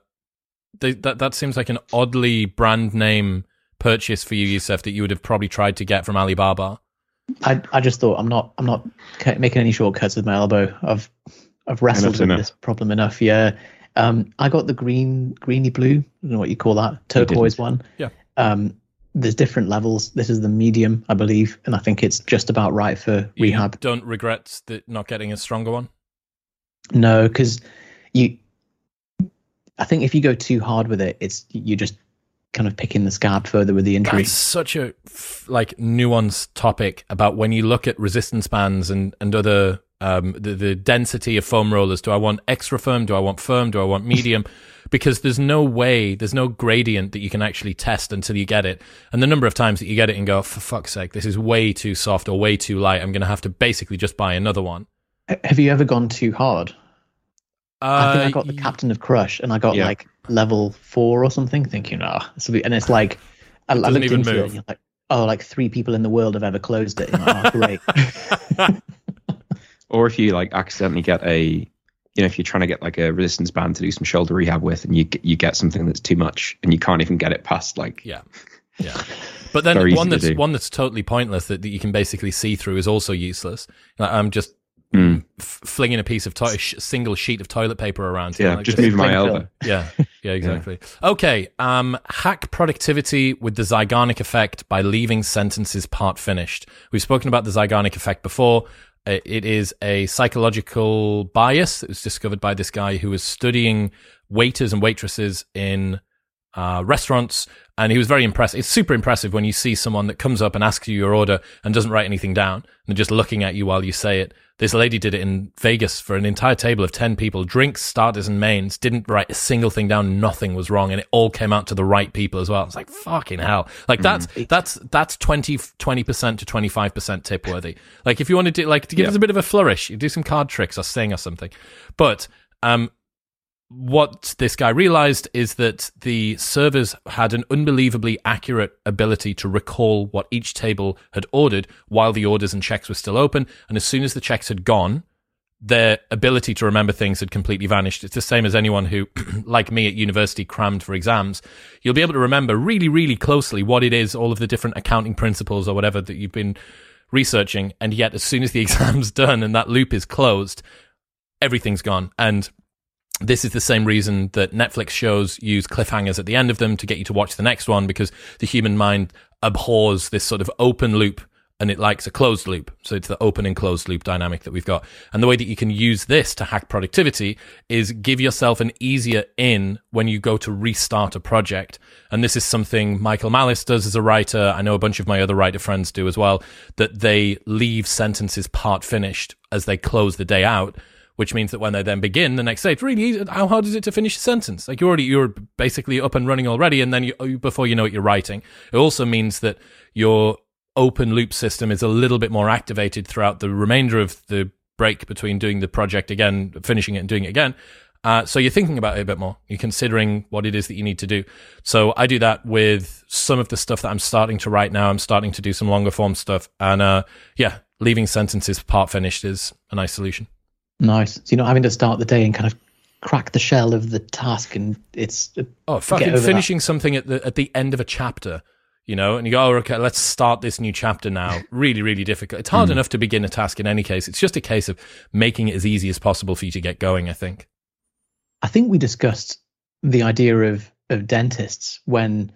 they, that that seems like an oddly brand name purchase for you, Yusuf, that you would have probably tried to get from Alibaba. I I just thought I'm not I'm not making any shortcuts with my elbow. I've I've wrestled Enough's with enough. this problem enough. Yeah. Um, I got the green greeny blue. I don't know what you call that turquoise one. Yeah. Um, there's different levels. This is the medium, I believe, and I think it's just about right for You rehab. don't regret that not getting a stronger one. No, because you, I think if you go too hard with it, it's you're just kind of picking the scab further with the injury. That's such a like nuanced topic about when you look at resistance bands and and other um the, the density of foam rollers. Do I want extra firm? Do I want firm? Do I want medium? because there's no way, there's no gradient that you can actually test until you get it. And the number of times that you get it and go, for fuck's sake, this is way too soft or way too light. I'm going to have to basically just buy another one. Have you ever gone too hard? I think I got the Uh, captain of Crush, and I got Yeah. like level four or something, thinking, ah, this will be, and it's like, I, I Doesn't looked even into it, move. and you're like, oh, like three people in the world have ever closed it. Like, oh, great. Or if you like accidentally get a, you know, if you're trying to get like a resistance band to do some shoulder rehab with, and you get, you get something that's too much, and you can't even get it past like Yeah. Yeah. But then one that's one that's totally pointless that, that you can basically see through is also useless. Like I'm just Mm. f- flinging a piece of to- sh- single sheet of toilet paper around. yeah, like just move my elbow. Yeah, yeah, exactly. Okay, um, hack productivity with the Zeigarnik effect by leaving sentences part finished. We've spoken about the Zeigarnik effect before. It is a psychological bias that was discovered by this guy who was studying waiters and waitresses in uh, restaurants, and he was very impressed. It's super impressive when you see someone that comes up and asks you your order and doesn't write anything down and they're just looking at you while you say it. This lady did it in Vegas for an entire table of 10 people, drinks, starters, and mains, didn't write a single thing down. Nothing was wrong. And it all came out to the right people as well. It's like, fucking hell. Like that's, that's, that's 20, 20% to 25% tip worthy. Like if you want to do, like to give Yeah. us a bit of a flourish, you do some card tricks or sing or something. But, um, what this guy realized is that the servers had an unbelievably accurate ability to recall what each table had ordered while the orders and checks were still open. And as soon as the checks had gone, their ability to remember things had completely vanished. It's the same as anyone who, like me at university, crammed for exams. You'll be able to remember really, really closely what it is, all of the different accounting principles or whatever that you've been researching. And yet, as soon as the exam's done and that loop is closed, everything's gone. And this is the same reason that Netflix shows use cliffhangers at the end of them to get you to watch the next one because the human mind abhors this sort of open loop and it likes a closed loop. So it's the open and closed loop dynamic that we've got. And the way that you can use this to hack productivity is give yourself an easier in when you go to restart a project. And this is something Michael Malice does as a writer. I know a bunch of my other writer friends do as well, that they leave sentences part finished as they close the day out which means that when they then begin the next day, it's really easy. How hard is it to finish a sentence? Like you already, you're basically up and running already, and then you, before you know it, you're writing. It also means that your open loop system is a little bit more activated throughout the remainder of the break between doing the project again, finishing it, and doing it again. Uh, so you're thinking about it a bit more. You're considering what it is that you need to do. So I do that with some of the stuff that I'm starting to write now. I'm starting to do some longer form stuff, and uh, yeah, leaving sentences part finished is a nice solution. Nice. So you're not having to start the day and kind of crack the shell of the task, and it's uh, Oh, fucking over that. finishing something at the at the end of a chapter, you know, and you go, oh, okay, let's start this new chapter now. really, really difficult. It's hard hmm. enough to begin a task in any case. It's just a case of making it as easy as possible for you to get going. I think. I think we discussed the idea of of dentists when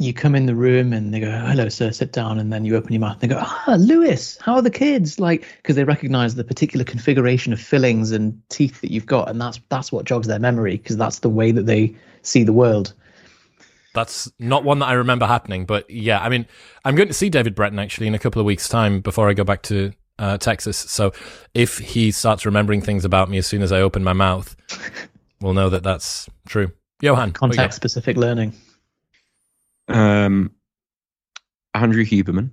you come in the room and they go, "Hello, sir, sit down," and then you open your mouth and they go, "Ah, Lewis, how are the kids?" Like because they recognise the particular configuration of fillings and teeth that you've got, and that's that's what jogs their memory because that's the way that they see the world. That's not one that I remember happening, but yeah, I mean, I'm going to see David Breton actually in a couple of weeks' time before I go back to uh, Texas. So if he starts remembering things about me as soon as I open my mouth, we'll know that that's true. Johan, context-specific learning. Um, Andrew Huberman,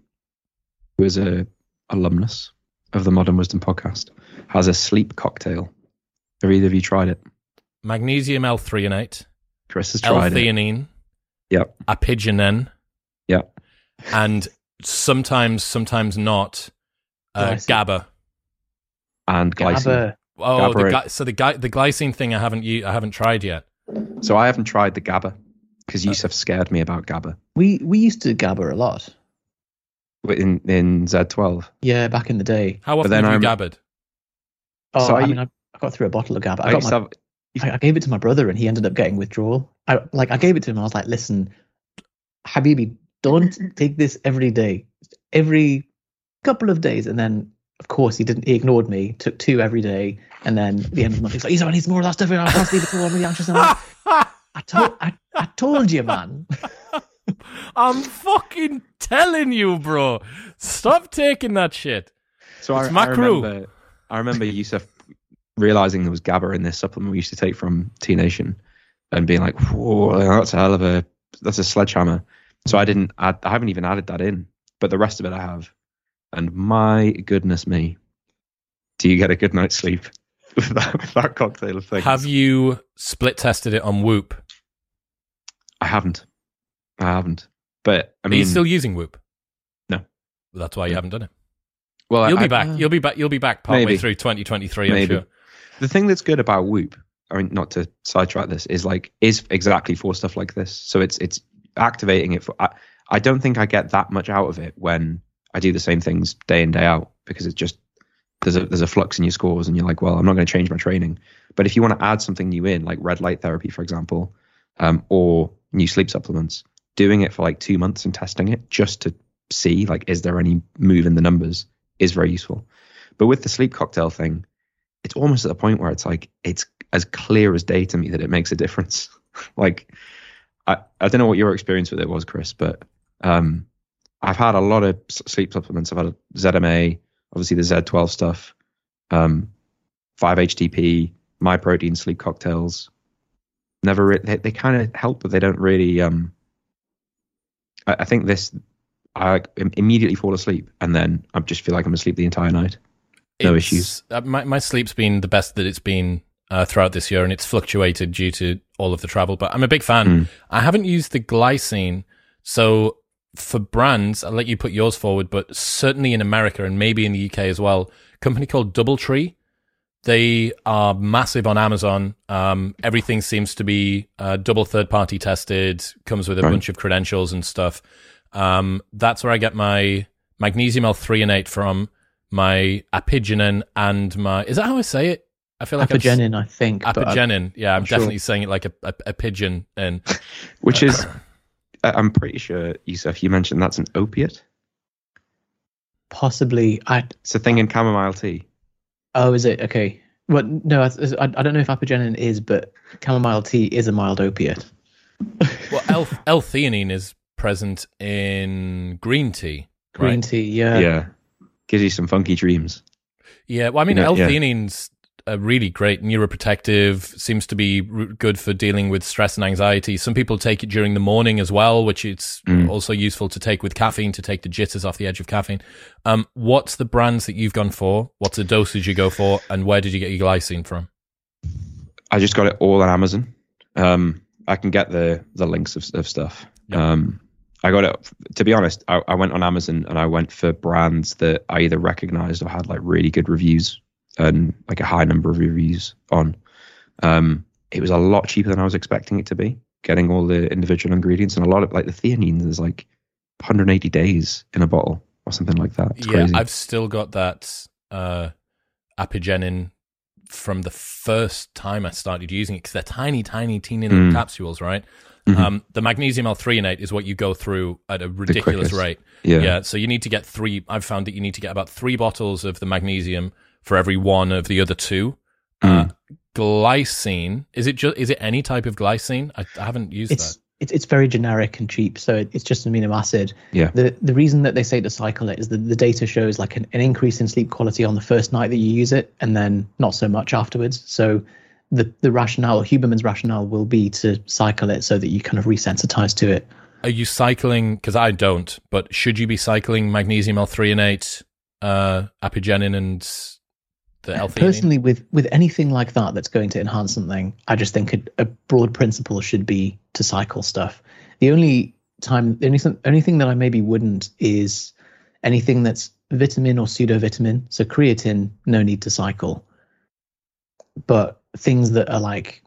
who is a alumnus of the Modern Wisdom podcast, has a sleep cocktail. Have either of you tried it? magnesium L-threonate, Chris has tried it. L-theanine, Yep. apigenin, Yep. and sometimes, sometimes not, uh, Glycine. GABA. And glycine. GABA. Oh, GABA. gly- so the the glycine thing I haven't u- I haven't tried yet. So I haven't tried the GABA because Yusuf scared me about GABA We we used to GABA a lot. in in Z12. Yeah, back in the day. How often then have you I'm- gabbered? Oh, So I I- mean, I, I got through a bottle of GABA. I I got my have- I I gave it to my brother and he ended up getting withdrawal. I like I gave it to him. I was like, listen, Habibi, don't take this every day. Every couple of days, and then of course he didn't. He ignored me. Took two every day, and then at the end of the month he's like, "He's I need more of that stuff. I can't sleep at all. I'm really anxious." And I'm like, I told, I, I told you, man. I'm fucking telling you, bro. Stop taking that shit. So It's I, my I crew. remember, I remember Yusuf realizing there was GABA in this supplement we used to take from T Nation, and being like, "Whoa, that's a hell of a that's a sledgehammer." So I didn't, add, I haven't even added that in, but the rest of it I have. And my goodness me, do you get a good night's sleep with that, with that cocktail of things? Have you split tested it on Whoop? I haven't, I haven't. But I Are mean, you still using Whoop? No. Well, that's why you haven't done it. well, You'll I- be back. uh, You'll be back. You'll be back partway maybe. through 2023. I'm Maybe. sure. the thing that's good about Whoop, I mean, not to sidetrack this, is like is exactly for stuff like this. So it's it's activating it for. I, I don't think I get that much out of it when I do the same things day in day out because it's just there's a there's a flux in your scores and you're like, well, I'm not going to change my training. But if you want to add something new in, like red light therapy, for example, um, or new sleep supplements, doing it for like two months and testing it just to see like is there any move in the numbers is very useful. But with the sleep cocktail thing, it's almost at the point where it's like it's as clear as day to me that it makes a difference. like I, I don't know what your experience with it was, Chris, but um, I've had a lot of sleep supplements. I've had ZMA, obviously the Z12 stuff, um, 5-HTP, my protein sleep cocktails. Never, re- they, they kind of help, but they don't really. Um, I, I think this, I immediately fall asleep, and then I just feel like I'm asleep the entire night. No It's- issues. Uh, my my sleep's been the best that it's been uh, throughout this year, and it's fluctuated due to all of the travel. But I'm a big fan. Mm. I haven't used the glycine, so for brands, I'll let you put yours forward. But certainly in America and maybe in the UK as well, a company called DoubleTree. They are massive on Amazon. Um, everything seems to be uh, double third party tested, comes with a Right. bunch of credentials and stuff. Um, that's where I get my magnesium L-threonate from, my apigenin, and my. Is that how I say it? I feel like I'm Apigenin, I think. but Apigenin. Yeah, I'm I'm sure. definitely saying it like a, a, a pigeon. And which is I- I'm pretty sure Yusuf, you mentioned that's an opiate. possibly. I It's a thing in chamomile tea. Oh, is it okay? Well, no, I, I, I don't know if apigenin is, but chamomile tea is a mild opiate. well, L- L-theanine is present in green tea. Green right? tea, yeah. yeah, gives you some funky dreams. Yeah, well, I mean, You know, yeah. L-theanine's a really great neuroprotective. Seems to be r- good for dealing with stress and anxiety. Some people take it during the morning as well, which it's Mm. also useful to take with caffeine to take the jitters off the edge of caffeine. Um, what's the brands that you've gone for? What's the dosage you go for? And where did you get your glycine from? I just got it all on Amazon. Um, I can get the the links of, of stuff. Yep. Um, I got it. To be honest, I, I went on Amazon and I went for brands that I either recognized or had like really good reviews and like a high number of reviews on. Um, it was a lot cheaper than I was expecting it to be. Getting all the individual ingredients and a lot of like the theanine. is like 180 days in a bottle or something like that. It's yeah, crazy. I've still got that uh, apigenin from the first time I started using it because they're tiny, tiny, teeny little Mm. capsules, right? Mhm. Um, the magnesium L-threonate is what you go through at a ridiculous rate. yeah. Yeah. so you need to get three. I've found that you need to get about three bottles of the magnesium for every one of the other two. Uh, Mm. glycine is it just is it any type of glycine? I, I haven't used It's that. it's it's very generic and cheap, so it, it's just an amino acid. Yeah. The the reason that they say to cycle it is that the data shows like an, an increase in sleep quality on the first night that you use it, and then not so much afterwards. So the the rationale, Huberman's rationale, will be to cycle it so that you kind of resensitize to it. Are you cycling? Because I don't. But should you be cycling magnesium L-threonate, uh, apigenin, and the L-theanine? Personally, with with anything like that that's going to enhance something, I just think a, a broad principle should be to cycle stuff. The only time, the only thing, only thing that I maybe wouldn't is anything that's vitamin or pseudo vitamin. So creatine, no need to cycle. But things that are like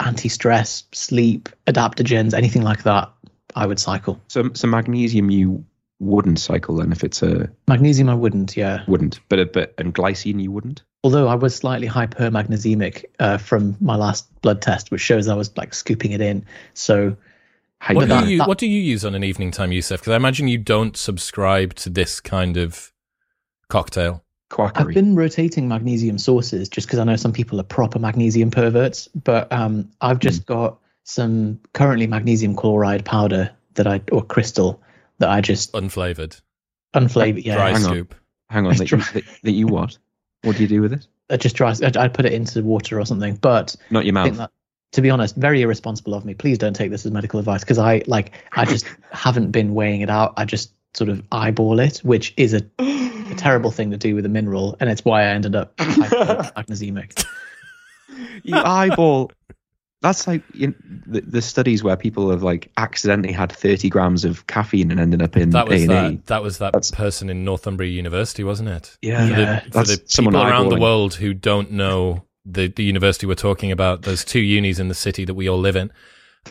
anti-stress, sleep, adaptogens, anything like that, I would cycle. So, so magnesium you wouldn't cycle then if it's a Magnesium, I wouldn't. Yeah. wouldn't, but but and glycine you wouldn't. Although I was slightly hypermagnesemic uh, from my last blood test, which shows I was like scooping it in. So What do, that- you, that- what do you use on an evening time, Yusuf? Because I imagine you don't subscribe to this kind of cocktail. Quackery. I've been rotating magnesium sources just because I know some people are proper magnesium perverts, but um, I've just Hmm. got some currently magnesium chloride powder that I or crystal that I just Unflavored. unflavored. Yeah, Dry hang on. scoop. Hang on, that you, Dry. that, that you what? What do you do with it? I just dry. I, I put it into water or something. But Not your mouth. that, to be honest, very irresponsible of me. Please don't take this as medical advice because I like I just haven't been weighing it out. I just sort of eyeball it, which is a, a terrible thing to do with a mineral, and it's why I ended up magnesiumic. you eyeball. That's like you know, the, the studies where people have like accidentally had 30 grams of caffeine and ended up in That was A&E. that. That was that That's- person in Northumbria University, wasn't it? Yeah, For the, Yeah. for That's the someone people around the world who don't know the, the university we're talking about, there's two unis in the city that we all live in.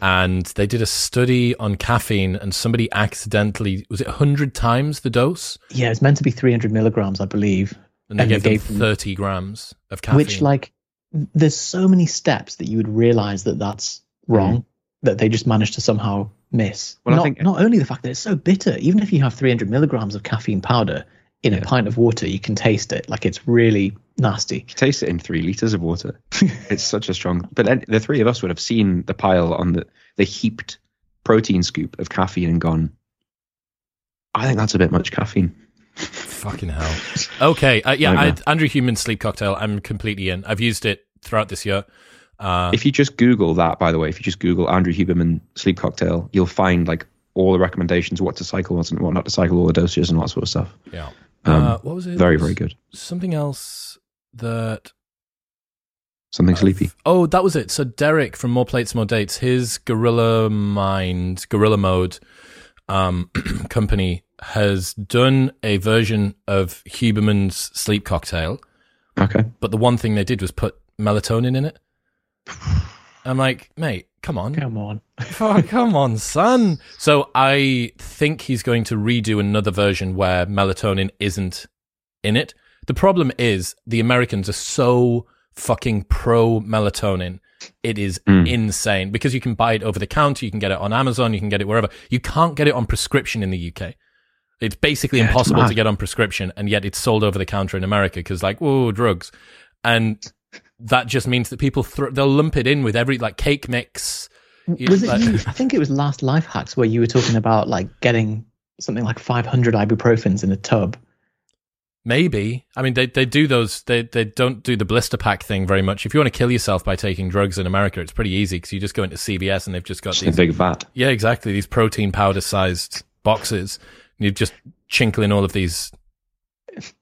And they did a study on caffeine, and somebody accidentally, was it 100 times the dose? Yeah, it's meant to be 300 milligrams, I believe. And they And they gave them gave them- 30 grams of caffeine. Which, like, there's so many steps that you would realize that that's wrong mm. that they just managed to somehow miss. Well, I not, think- not only the fact that it's so bitter, even if you have 300 milligrams of caffeine powder in a pint of water, you can taste it. Like, it's really nasty. You taste it in three liters of water. it's such a strong. But then the three of us would have seen the pile on the the heaped protein scoop of caffeine and gone. I think that's a bit much caffeine. Fucking hell. Okay. Uh, yeah, I, Nightmare. Andrew Huberman sleep cocktail. I'm completely in. I've used it throughout this year. Uh, If you just Google that, by the way, if you just Google Andrew Huberman sleep cocktail, you'll find like all the recommendations, what to cycle, what, what not to cycle, all the dosages and all that sort of stuff. yeah. Um, uh, what was it? Very, very good. Something else that Something sleepy. Oh, that was it. So Derek from More Plates, More Dates, his Gorilla Mind, Gorilla Mode um, company has done a version of Huberman's sleep cocktail, Okay. but the one thing they did was put melatonin in it. I'm like, mate, come on. Come on. Oh, come on, son. So I think he's going to redo another version where melatonin isn't in it. The problem is the Americans are so fucking pro melatonin. It is Mm. insane because you can buy it over the counter, you can get it on Amazon, you can get it wherever. You can't get it on prescription in the UK. It's basically Yeah, it's impossible to get on prescription, and yet it's sold over the counter in America because, like, whoa, drugs. And that just means that people thro- they'll lump it in with every like cake mix. You- Was it like- you? I think it was last Life Hacks where you were talking about like getting something like 500 ibuprofens in a tub. Maybe. I mean, they they do those. They they don't do the blister pack thing very much. If you want to kill yourself by taking drugs in America, it's pretty easy because you just go into CVS and they've just got Just a these. big vat. Yeah, exactly. These protein powder sized boxes. And you just chinkle in all of these.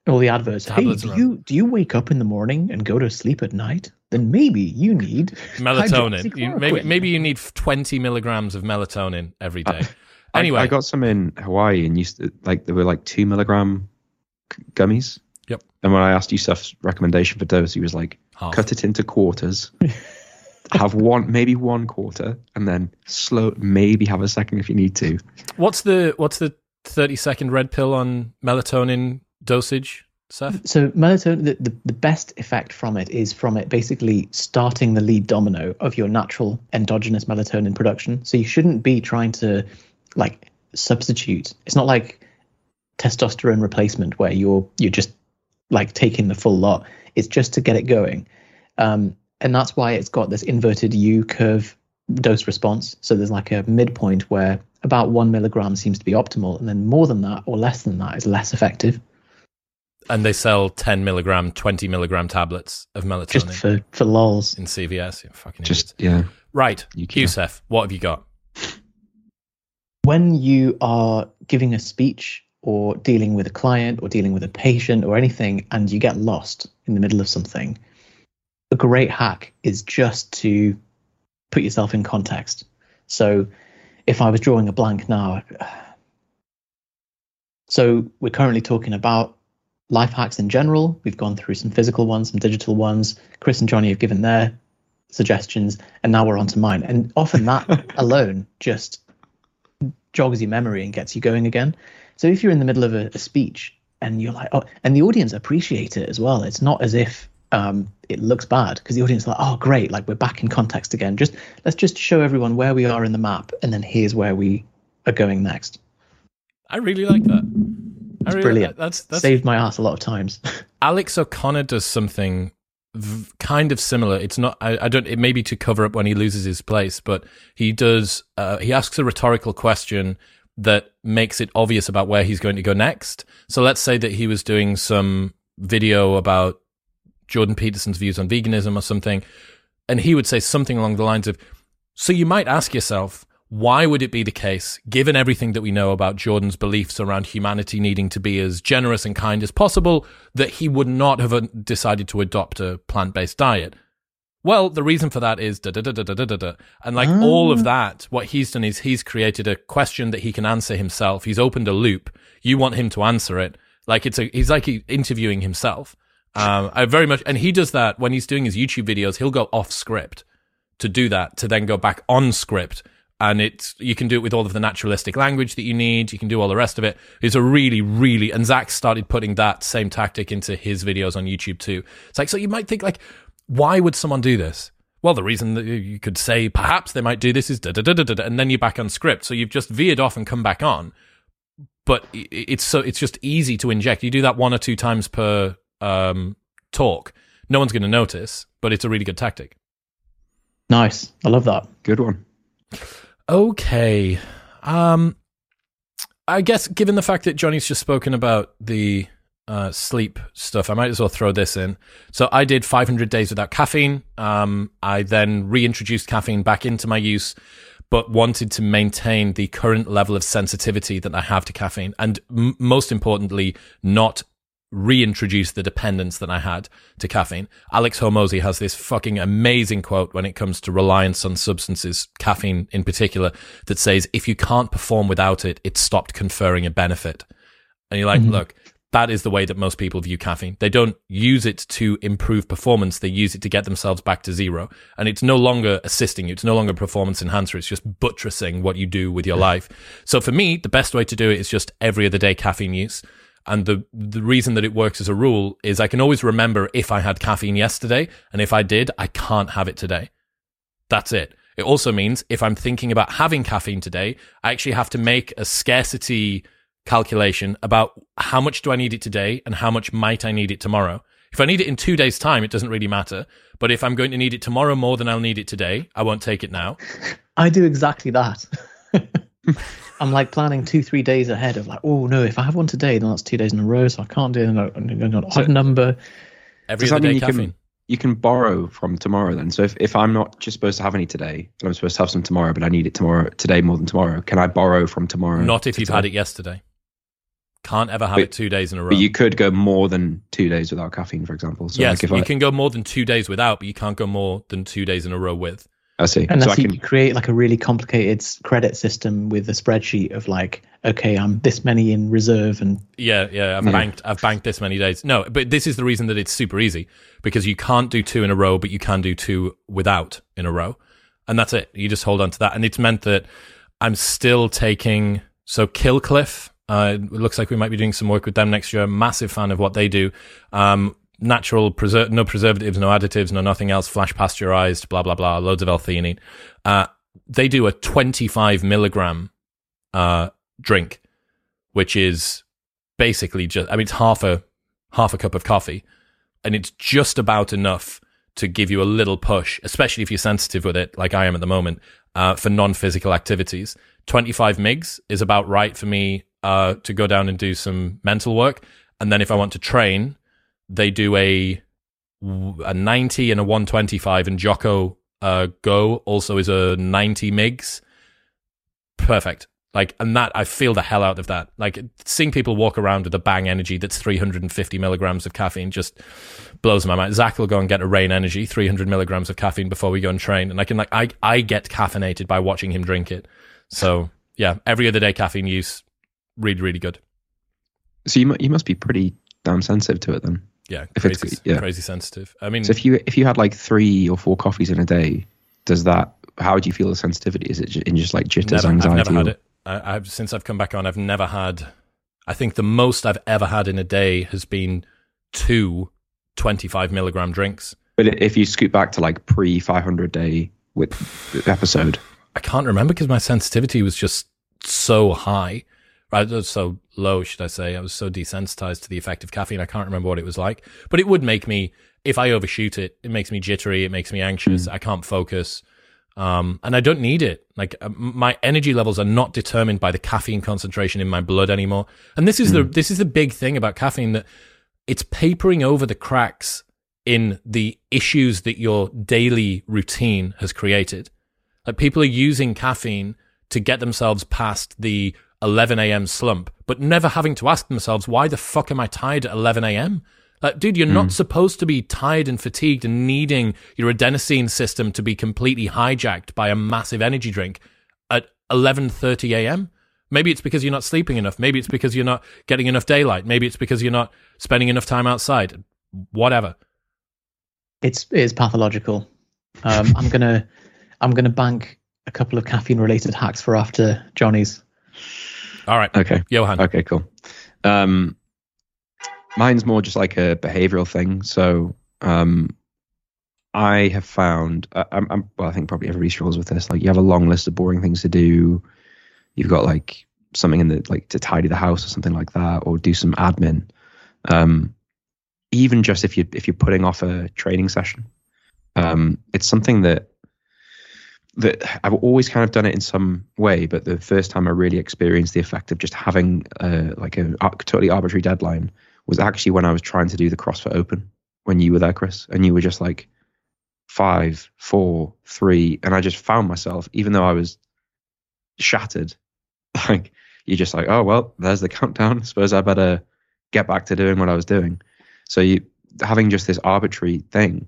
All the adverts. Hey, do around. you do you wake up in the morning and go to sleep at night? Then maybe you need Melatonin. You, maybe maybe you need twenty milligrams of melatonin every day. I- Anyway. I, got some in Hawaii and used to like they were like two milligram gummies. Yep. And when I asked Yusuf's recommendation for dose, he was like, Half. cut it into quarters. have one, maybe one quarter, and then slow. Maybe have a second if you need to. What's the what's the thirty second red pill on melatonin dosage, Seth? So melatonin, the, the, the best effect from it is from it basically starting the lead domino of your natural endogenous melatonin production. So you shouldn't be trying to like substitute. It's not like testosterone replacement where you're you're just like taking the full lot. It's just to get it going, um, and that's why it's got this inverted U curve dose response. So there's like a midpoint where about one milligram seems to be optimal, and then more than that or less than that is less effective. And they sell ten milligram, twenty milligram tablets of melatonin just for for lols. in CVS. You fucking Just idiots. yeah. right. You can- Yusuf, what have you got? When you are giving a speech or dealing with a client or dealing with a patient or anything, and you get lost in the middle of something, a great hack is just to put yourself in context. So, if I was drawing a blank now, so we're currently talking about life hacks in general. We've gone through some physical ones, some digital ones. Chris and Johnny have given their suggestions, and now we're on to mine. And often that alone just jogs your memory and gets you going again. So if you're in the middle of a, a speech and you're like, oh, and the audience appreciate it as well. It's not as if um, it looks bad because the audience is like, oh, great, like we're back in context again. Just let's just show everyone where we are in the map, and then here's where we are going next. I really like that. It's really, brilliant. That's that's Saved my ass a lot of times. Alex O'Connor does something v- kind of similar. It's not. I, I don't. It may be to cover up when he loses his place, but he does. Uh, he asks a rhetorical question that makes it obvious about where he's going to go next. So let's say that he was doing some video about Jordan Peterson's views on veganism or something, and he would say something along the lines of, "So you might ask yourself." Why would it be the case, given everything that we know about Jordan's beliefs around humanity needing to be as generous and kind as possible, that he would not have uh, decided to adopt a plant based diet? Well, the reason for that is da da da da da da da. And like all of that, what he's done is he's created a question that he can answer himself. He's opened a loop. You want him to answer it. Like it's a, he's like interviewing himself. Um, I very much, and he does that when he's doing his YouTube videos. He'll go off script to do that, to then go back on script. And it's, you can do it with all of the naturalistic language that you need. You can do all the rest of it. It's a really, really, and Zach started putting that same tactic into his videos on YouTube too. It's like, so you might think like, why would someone do this? Well, the reason that you could say perhaps they might do this is da da da da da, and then you're back on script. So you've just veered off and come back on. But it's so it's just easy to inject. You do that one or two times per um, talk. No one's going to notice, but it's a really good tactic. nice. I love that. Good one. Okay. Um, I guess given the fact that Johnny's just spoken about the uh, sleep stuff, I might as well throw this in. So I did 500 days without caffeine. Um, I then reintroduced caffeine back into my use, but wanted to maintain the current level of sensitivity that I have to caffeine, and m- most importantly, not reintroduce the dependence that I had to caffeine. Alex Hormozi has this fucking amazing quote when it comes to reliance on substances, caffeine in particular, that says, if you can't perform without it, it's stopped conferring a benefit. And you're like, mm-hmm. look, that is the way that most people view caffeine. They don't use it to improve performance. They use it to get themselves back to zero. And it's no longer assisting you. It's no longer a performance enhancer. It's just buttressing what you do with your life. So for me, the best way to do it is just every other day caffeine use. And the the reason that it works as a rule is I can always remember if I had caffeine yesterday, and if I did, I can't have it today. That's it. It also means if I'm thinking about having caffeine today, I actually have to make a scarcity calculation about how much do I need it today and how much might I need it tomorrow. If I need it in two days' time, it doesn't really matter. But if I'm going to need it tomorrow more than I'll need it today, I won't take it now. I do exactly that. I'm like planning two, three days ahead of like, oh no, if I have one today, then that's two days in a row, so I can't do it. I'm going to odd number. Every Does other day you caffeine. can you can borrow from tomorrow then? So if, if I'm not just supposed to have any today, and I'm supposed to have some tomorrow, but I need it tomorrow today more than tomorrow, can I borrow from tomorrow? Not if to you've today? had it yesterday. Can't ever have But- it two days in a row. But you could go more than two days without caffeine, for example. So yes, like if you I, can go more than two days without, but you can't go more than two days in a row with. I see. Unless so I you can create like a really complicated credit system with a spreadsheet of like, okay, I'm this many in reserve and Yeah, yeah. I've banked. I've banked this many days. No, but this is the reason that it's super easy because you can't do two in a row, but you can do two without in a row, and that's it. You just hold on to that, and it's meant that I'm still taking. So Kill Cliff. Uh, it looks like we might be doing some work with them next year. Massive fan of what they do. Um, natural, preser- no preservatives, no additives, no nothing else. Flash pasteurized, blah blah blah. Loads of L-theanine. Uh, they do a 25 milligram uh, drink, which is basically just I mean it's half a half a cup of coffee and it's just about enough to give you a little push, especially if you're sensitive with it, like I am at the moment, uh, for non-physical activities. 25 migs is about right for me uh, to go down and do some mental work, and then if I want to train, they do a a 90 and a 125, and Jocko uh, Go also is a 90 migs. Perfect. Like, and that I feel the hell out of that. Like, seeing people walk around with a bang energy that's 350 milligrams of caffeine just blows my mind. Zach will go and get a Reign energy, 300 milligrams of caffeine before we go and train. And I can, like, I, I get caffeinated by watching him drink it. So, yeah, every other day caffeine use, really, really good. So you you must be pretty damn sensitive to it then. Yeah, If it's- crazy, yeah. crazy sensitive. I mean, So if you if you had like three or four coffees in a day, does that? How would you feel the sensitivity? Is it in just like jitters, never, I've anxiety? never had it. I, I've since I've come back on. I've never had. I think the most I've ever had in a day has been two 25 milligram drinks. But if you scoot back to like pre 500 day with episode, I can't remember because my sensitivity was just so high, right? So low, should I say? I was so desensitized to the effect of caffeine. I can't remember what it was like, but it would make me, if I overshoot it, it makes me jittery. It makes me anxious. Mm. I can't focus. Um, and I don't need it. Like uh, my energy levels are not determined by the caffeine concentration in my blood anymore. And this is mm. the, this is the big thing about caffeine that it's papering over the cracks in the issues that your daily routine has created. Like people are using caffeine to get themselves past the 11 a.m. slump, but never having to ask themselves, why the fuck am I tired at 11 a.m.? Like, dude, you're mm. not hmm. supposed to be tired and fatigued and needing your adenosine system to be completely hijacked by a massive energy drink at 11:30 a.m. Maybe it's because you're not sleeping enough. Maybe it's because you're not getting enough daylight. Maybe it's because you're not spending enough time outside. Whatever. It's it's pathological. Um, I'm gonna I'm gonna bank a couple of caffeine related hacks for after Johnny's. All right. Okay. Johan. Okay. Cool. Um, mine's more just like a behavioral thing. So um, I have found, I'm, I'm, well, I think probably everybody struggles with this. Like you have a long list of boring things to do. You've got like something in the like to tidy the house or something like that, or do some admin. Um, even just if you if you're putting off a training session, um, it's something that that I've always kind of done it in some way, but the first time I really experienced the effect of just having uh, like a totally arbitrary deadline was actually when I was trying to do the CrossFit Open when you were there, Chris, and you were just like five, four, three, and I just found myself, even though I was shattered, like you're just like, oh well, there's the countdown. I suppose I better get back to doing what I was doing. So you having just this arbitrary thing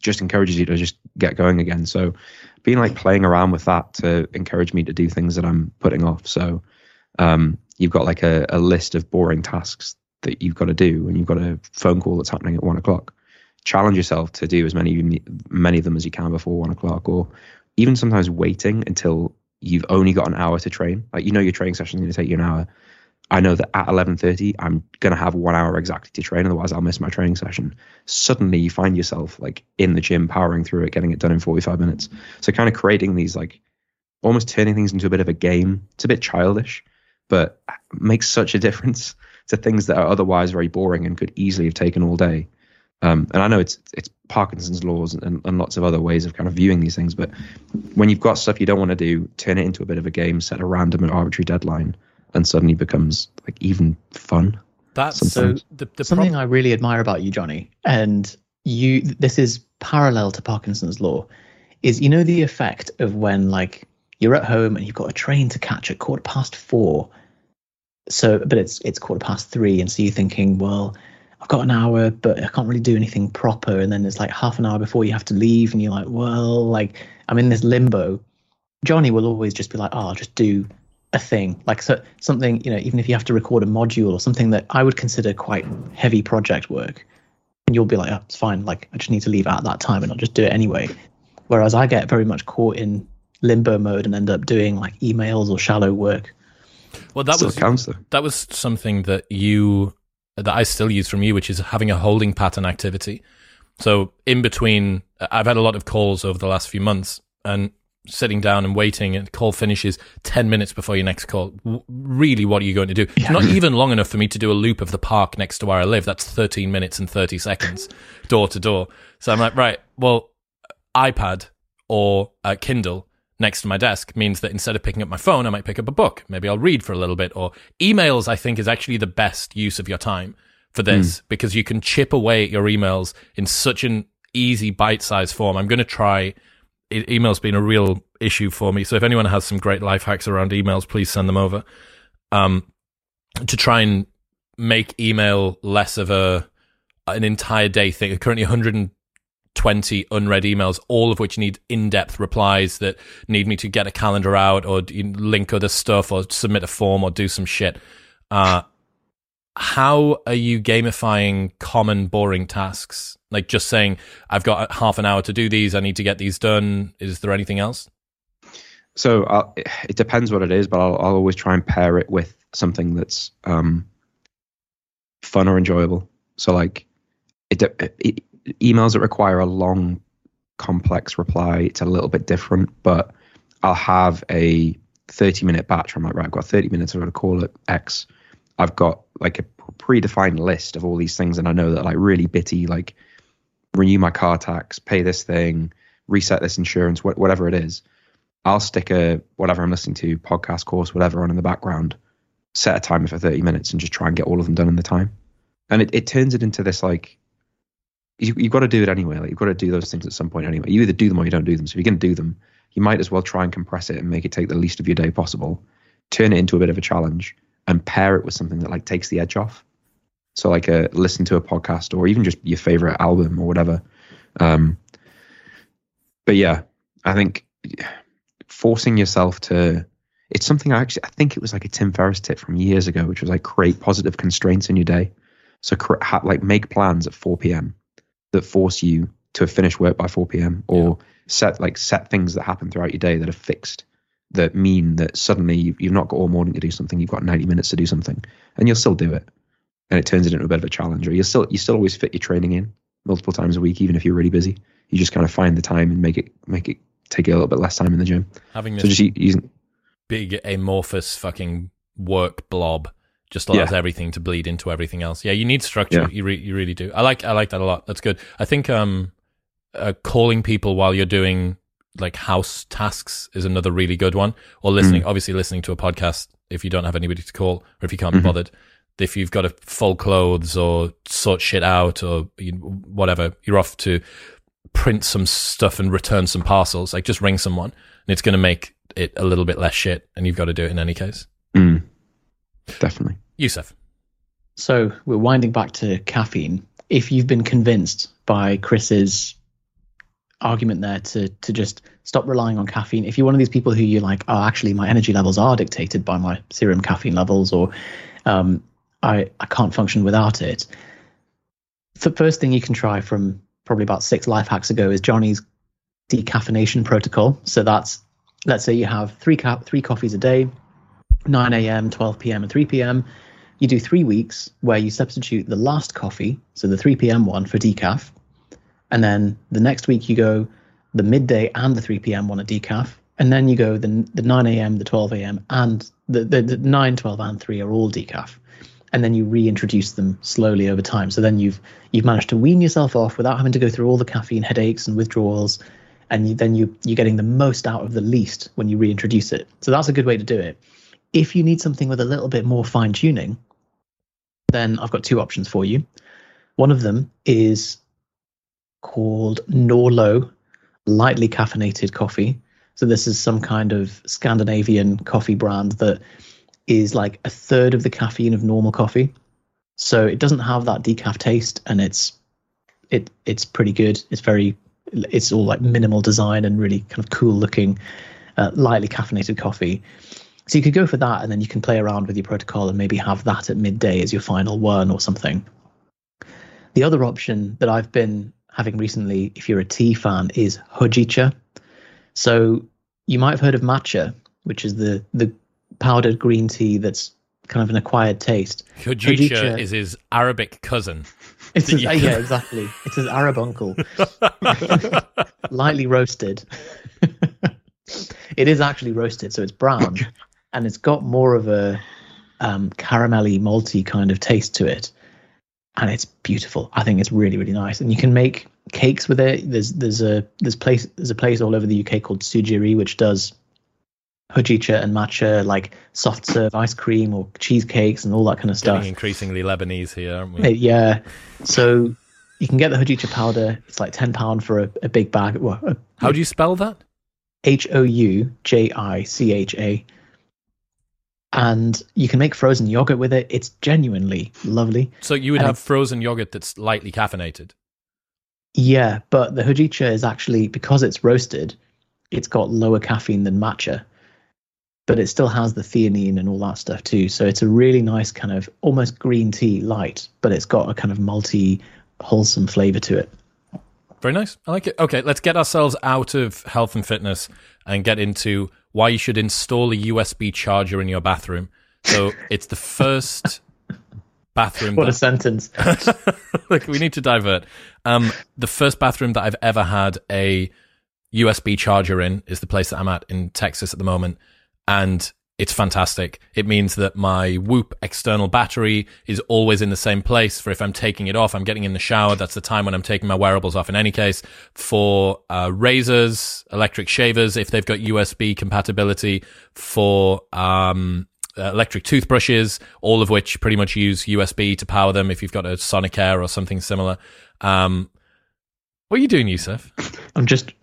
just encourages you to just get going again. So being like playing around with that to encourage me to do things that I'm putting off. So um, you've got like a, a list of boring tasks that you've got to do, and you've got a phone call that's happening at one o'clock. Challenge yourself to do as many many of them as you can before one o'clock, or even sometimes waiting until you've only got an hour to train. Like you know your training session is going to take you an hour. I know that at eleven thirty I'm going to have one hour exactly to train, otherwise I'll miss my training session. Suddenly you find yourself like in the gym, powering through it, getting it done in forty five minutes. So kind of creating these like almost turning things into a bit of a game. It's a bit childish, but makes such a difference to things that are otherwise very boring and could easily have taken all day. Um, and I know it's it's Parkinson's laws and, and lots of other ways of kind of viewing these things, but when you've got stuff you don't want to do, turn it into a bit of a game, set a random and arbitrary deadline, and suddenly becomes like even fun. That's sometimes. so the, the something prob- I really admire about you, Johnny, and you. This is parallel to Parkinson's law. Is you know the effect of when like you're at home and you've got a train to catch at quarter past four so but it's it's quarter past three and so you're thinking well i've got an hour but i can't really do anything proper and then it's like half an hour before you have to leave and you're like well like i'm in this limbo johnny will always just be like oh i'll just do a thing like so something you know even if you have to record a module or something that i would consider quite heavy project work and you'll be like oh, it's fine like i just need to leave at that time and i'll just do it anyway. Whereas i get very much caught in limbo mode and end up doing like emails or shallow work. Well, that still was counts, that was something that you that I still use from you, which is having a holding pattern activity. So in between, I've had a lot of calls over the last few months, and sitting down and waiting, and call finishes ten minutes before your next call. really, what are you going to do? Yeah. Not even long enough for me to do a loop of the park next to where I live. That's thirteen minutes and thirty seconds, door to door. So I'm like, right, well, iPad or uh, Kindle next to my desk means that instead of picking up my phone, I might pick up a book. Maybe I'll read for a little bit. Or emails, I think, is actually the best use of your time for this mm. because you can chip away at your emails in such an easy bite sized form. I'm going to try. Email's been a real issue for me. So if anyone has some great life hacks around emails, please send them over. Um, to try and make email less of a an entire day thing. Currently 120 unread emails, all of which need in depth replies that need me to get a calendar out or link other stuff or submit a form or do some shit. Uh, how are you gamifying common boring tasks? Like just saying, I've got half an hour to do these, I need to get these done. Is there anything else? So I'll, it depends what it is, but I'll, I'll, always try and pair it with something that's um, fun or enjoyable. So like it, it, emails that require a long, complex reply, it's a little bit different. But I'll have a 30 minute batch. I'm like, right, I've got 30 minutes. I've got to call it X. I've got like a predefined list of all these things, and I know that like really bitty, like renew my car tax, pay this thing, reset this insurance, wh- whatever it is. I'll stick a whatever I'm listening to, podcast course, whatever on in the background, set a timer for 30 minutes, and just try and get all of them done in the time. And it, it turns it into this like you, you've got to do it anyway. Like you've got to do those things at some point anyway. You either do them or you don't do them. So if you're going to do them, you might as well try and compress it and make it take the least of your day possible. Turn it into a bit of a challenge and pair it with something that like takes the edge off. So like a listen to a podcast or even just your favorite album or whatever. Um, but yeah, I think forcing yourself to it's something I actually I think it was like a Tim Ferriss tip from years ago, which was like create positive constraints in your day. So like make plans at 4 p.m. that force you to finish work by 4 p.m. or yeah. set like set things that happen throughout your day that are fixed that mean that suddenly you've, not got all morning to do something, you've got 90 minutes to do something, and you'll still do it. And it turns it into a bit of a challenge. Or you still you still always fit your training in multiple times a week, even if you're really busy. You just kind of find the time and make it make it take a little bit less time in the gym. Having this so just using big amorphous fucking work blob just allows yeah. everything to bleed into everything else. Yeah, you need structure. Yeah. You re- you really do. I like I like that a lot. That's good. I think um, uh, calling people while you're doing like house tasks is another really good one. Or listening, mm obviously listening to a podcast if you don't have anybody to call or if you can't mm-hmm. be bothered. If you've got to fold clothes or sort shit out or whatever, you're off to print some stuff and return some parcels. Like just ring someone and it's going to make it a little bit less shit. And you've got to do it in any case. Mm. Definitely. Yusuf. So we're winding back to caffeine. If you've been convinced by Chris's argument there to to just stop relying on caffeine. If you're one of these people who you're like, oh, actually, my energy levels are dictated by my serum caffeine levels, or um, I I can't function without it. The first thing you can try from probably about six life hacks ago is Johnny's decaffeination protocol. So that's let's say you have three ca- three coffees a day, 9 a.m., 12 p.m., and 3 p.m. You do three weeks where you substitute the last coffee, so the 3 p.m. one, for decaf and then the next week you go the midday and the 3 p.m. one a decaf, and then you go the the 9 a.m., the 12 a.m., and the, the, the 9, 12, and 3 are all decaf, and then you reintroduce them slowly over time. So then you've you've managed to wean yourself off without having to go through all the caffeine headaches and withdrawals, and you, then you you're getting the most out of the least when you reintroduce it. So that's a good way to do it. If you need something with a little bit more fine tuning, then I've got two options for you. One of them is called Norlo lightly caffeinated coffee. So this is some kind of Scandinavian coffee brand that is like a third of the caffeine of normal coffee. So it doesn't have that decaf taste and it's it it's pretty good. It's very it's all like minimal design and really kind of cool looking uh, lightly caffeinated coffee. So you could go for that and then you can play around with your protocol and maybe have that at midday as your final one or something. The other option that I've been having recently, if you're a tea fan, is hojicha. So you might have heard of matcha, which is the the powdered green tea that's kind of an acquired taste. Hojicha, hojicha is his Arabic cousin. It's his, yeah, exactly. It's his Arab uncle, lightly roasted. it is actually roasted, so it's brown, and it's got more of a um, caramelly, malty kind of taste to it and it's beautiful. I think it's really really nice, and you can make cakes with it. There's there's a there's place there's a place all over the UK called Tsujiri which does hojicha and matcha like soft serve ice cream or cheesecakes and all that kind of stuff. Getting increasingly Lebanese here, aren't we? Uh, yeah. So you can get the hojicha powder. It's like ten pound for a, a big bag. Well, a, How do you spell that? H O U J I C H A and you can make frozen yogurt with it. It's genuinely lovely. So you would and have frozen yogurt that's lightly caffeinated. Yeah, but the hojicha is actually because it's roasted, it's got lower caffeine than matcha, but it still has the theanine and all that stuff too. So it's a really nice kind of almost green tea light, but it's got a kind of multi wholesome flavor to it. Very nice. I like it. Okay, let's get ourselves out of health and fitness and get into why you should install a USB charger in your bathroom. So it's the first bathroom. What a sentence. Look, we need to divert. Um, the first bathroom that I've ever had a USB charger in is the place that I'm at in Texas at the moment, and it's fantastic. It means that my Whoop external battery is always in the same place. For if I'm taking it off, I'm getting in the shower. That's the time when I'm taking my wearables off. In any case, for uh, razors, electric shavers, if they've got USB compatibility, for um, uh, electric toothbrushes, all of which pretty much use USB to power them. If you've got a Sonicare or something similar. Um, what are you doing, Yusuf? I'm just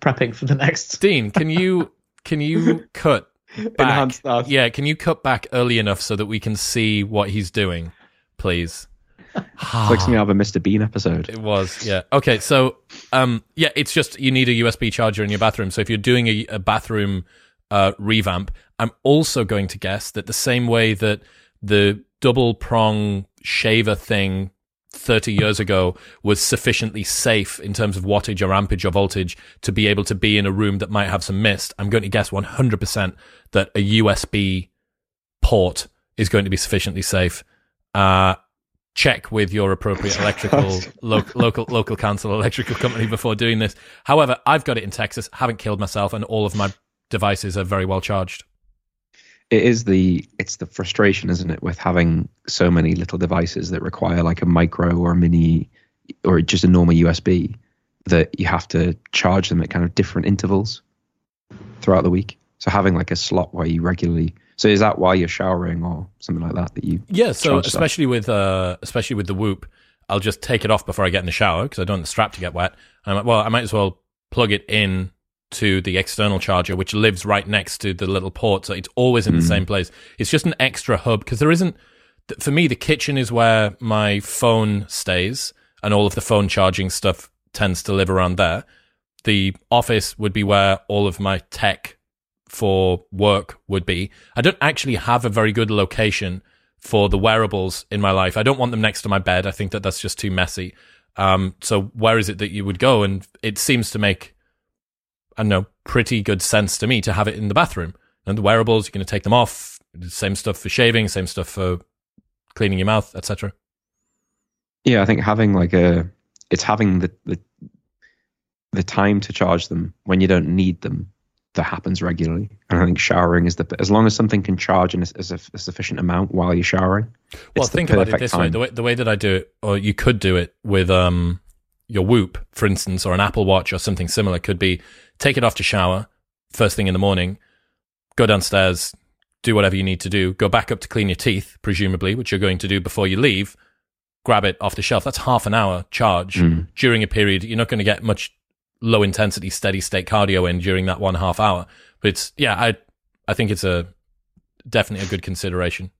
prepping for the next. Dean, can you can you cut back? Enhance that. Yeah, can you cut back early enough so that we can see what he's doing, please? It's like something out of a Mr. Bean episode. It was, yeah. Okay, so um, yeah, it's just you need a USB charger in your bathroom. So if you're doing a, a bathroom uh, revamp, I'm also going to guess that the same way that the double prong shaver thing 30 years ago was sufficiently safe in terms of wattage or ampage or voltage to be able to be in a room that might have some mist. I'm going to guess 100% that a USB port is going to be sufficiently safe. Uh, check with your appropriate electrical lo- local local council electrical company before doing this. However, I've got it in Texas, haven't killed myself, and all of my devices are very well charged. It is the it's the frustration, isn't it, with having so many little devices that require like a micro or a mini or just a normal USB that you have to charge them at kind of different intervals throughout the week. So having like a slot where you regularly so is that why you're showering or something like that that you Yeah, so charge stuff? especially with uh, especially with the Whoop, I'll just take it off before I get in the shower because I don't want the strap to get wet. And I'm like, well, I might as well plug it in to the external charger, which lives right next to the little port, so it's always in the same place. It's just an extra hub because there isn't. For me, the kitchen is where my phone stays, and all of the phone charging stuff tends to live around there. The office would be where all of my tech for work would be. I don't actually have a very good location for the wearables in my life. I don't want them next to my bed. I think that that's just too messy. Um, so where is it that you would go? And it seems to make, I don't know, pretty good sense to me to have it in the bathroom. And the wearables, you're going to take them off. Same stuff for shaving, same stuff for cleaning your mouth, etc. Yeah, I think having like a it's having the, the the time to charge them when you don't need them that happens regularly. And I think showering is the as long as something can charge in a, as a, a sufficient amount while you're showering. Well, think about it this way: the way the way that I do it, or you could do it with um your Whoop, for instance, or an Apple Watch or something similar, could be take it off to shower first thing in the morning, go downstairs, do whatever you need to do, go back up to clean your teeth, presumably, which you're going to do before you leave. Grab it off the shelf. That's half an hour charge Mm. during a period. You're not going to get much low intensity, steady state cardio in during that one half hour. But it's yeah, I I think it's a definitely a good consideration.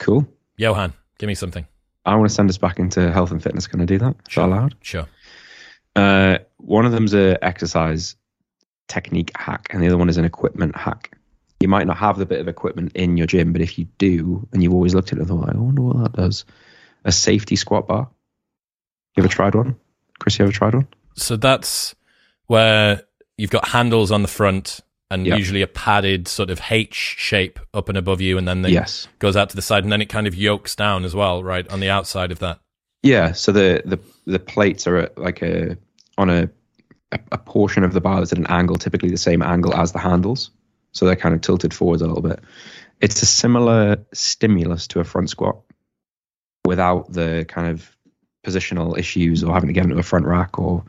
Cool. Johan, give me something. I want to send us back into health and fitness. Can I do that? Is that Sure. allowed? Sure. Uh, one of them's a exercise technique hack, and the other one is an equipment hack. You might not have the bit of equipment in your gym, but if you do, and you've always looked at it and thought, I wonder what that does. A safety squat bar. You ever tried one? Chris, you ever tried one? So that's where you've got handles on the front and Yeah. usually a padded sort of H shape up and above you, and then it yes. goes out to the side, and then it kind of yokes down as well, right on the outside of that. Yeah. So the the the plates are at like a on a a, a portion of the bar that's at an angle, typically the same angle as the handles. So they're kind of tilted forwards a little bit. It's a similar stimulus to a front squat without the kind of positional issues or having to get into a front rack or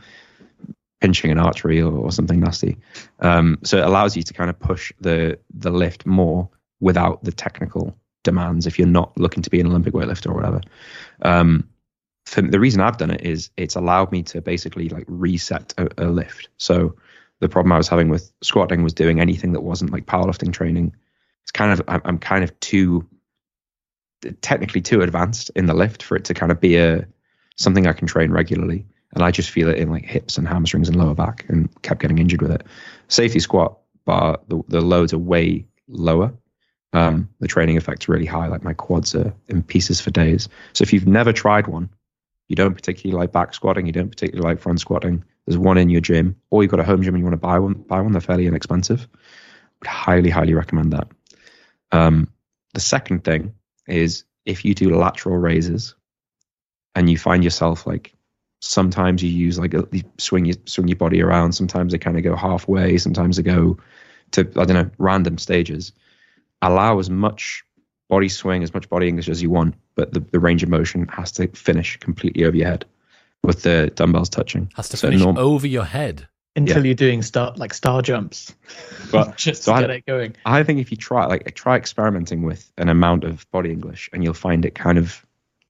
pinching an artery or, or something nasty. Um, so it allows you to kind of push the the lift more without the technical demands if you're not looking to be an Olympic weightlifter or whatever. Um, for, the reason I've done it is it's allowed me to basically like reset a, a lift. So the problem I was having with squatting was doing anything that wasn't like powerlifting training. It's kind of I'm, I'm kind of too technically too advanced in the lift for it to kind of be a something I can train regularly. And I just feel it in like hips and hamstrings and lower back and kept getting injured with it. Safety squat bar, the, the loads are way lower. Um, the training effect's really high. Like my quads are in pieces for days. So if you've never tried one, you don't particularly like back squatting, you don't particularly like front squatting, there's one in your gym, or you've got a home gym and you want to buy one, buy one, they're fairly inexpensive. Would highly, highly recommend that. Um, the second thing is if you do lateral raises and you find yourself like sometimes you use like a, you swing your swing your body around sometimes they kind of go halfway sometimes they go to i don't know random stages allow as much body swing as much body english as you want but the, the range of motion has to finish completely over your head with the dumbbells touching Has to So finish norm- over your head. Until Yeah. you're doing star like star jumps, But just so to I- get it going. I think if you try, like, try experimenting with an amount of body English, and you'll find it kind of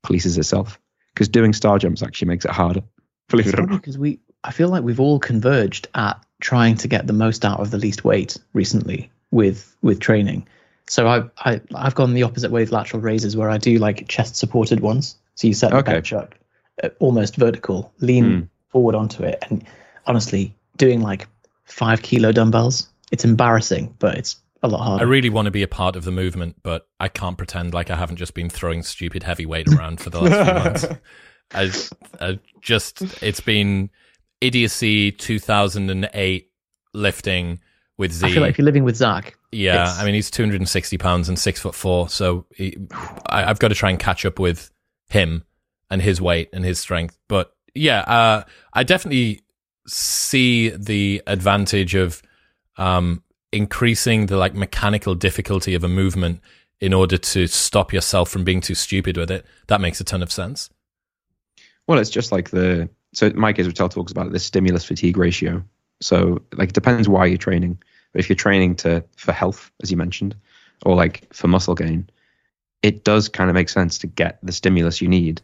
polices itself. Because doing star jumps actually makes it harder. Believe It's it or not. because we, I feel like we've all converged at trying to get the most out of the least weight recently with with training. So I've I, I've gone the opposite way with lateral raises, where I do like chest supported ones. So you set the Okay. bench up uh, almost vertical, lean Mm. forward onto it, and honestly, doing like five kilo dumbbells, it's embarrassing, but it's a lot harder. I really want to be a part of the movement, but I can't pretend like I haven't just been throwing stupid heavyweight around for the last few months. I, I just, it's been idiocy 2008 lifting with Z. I feel like if you're living with Zach, yeah, I mean, he's 260 pounds and six foot four. So he, I, I've got to try and catch up with him and his weight and his strength. But yeah, uh, I definitely see the advantage of um, increasing the like mechanical difficulty of a movement in order to stop yourself from being too stupid with it. That makes a ton of sense. Well, it's just like the so Mike Israetel talks about the stimulus fatigue ratio. So like it depends why you're training. But if you're training to for health, as you mentioned, or like for muscle gain, it does kind of make sense to get the stimulus you need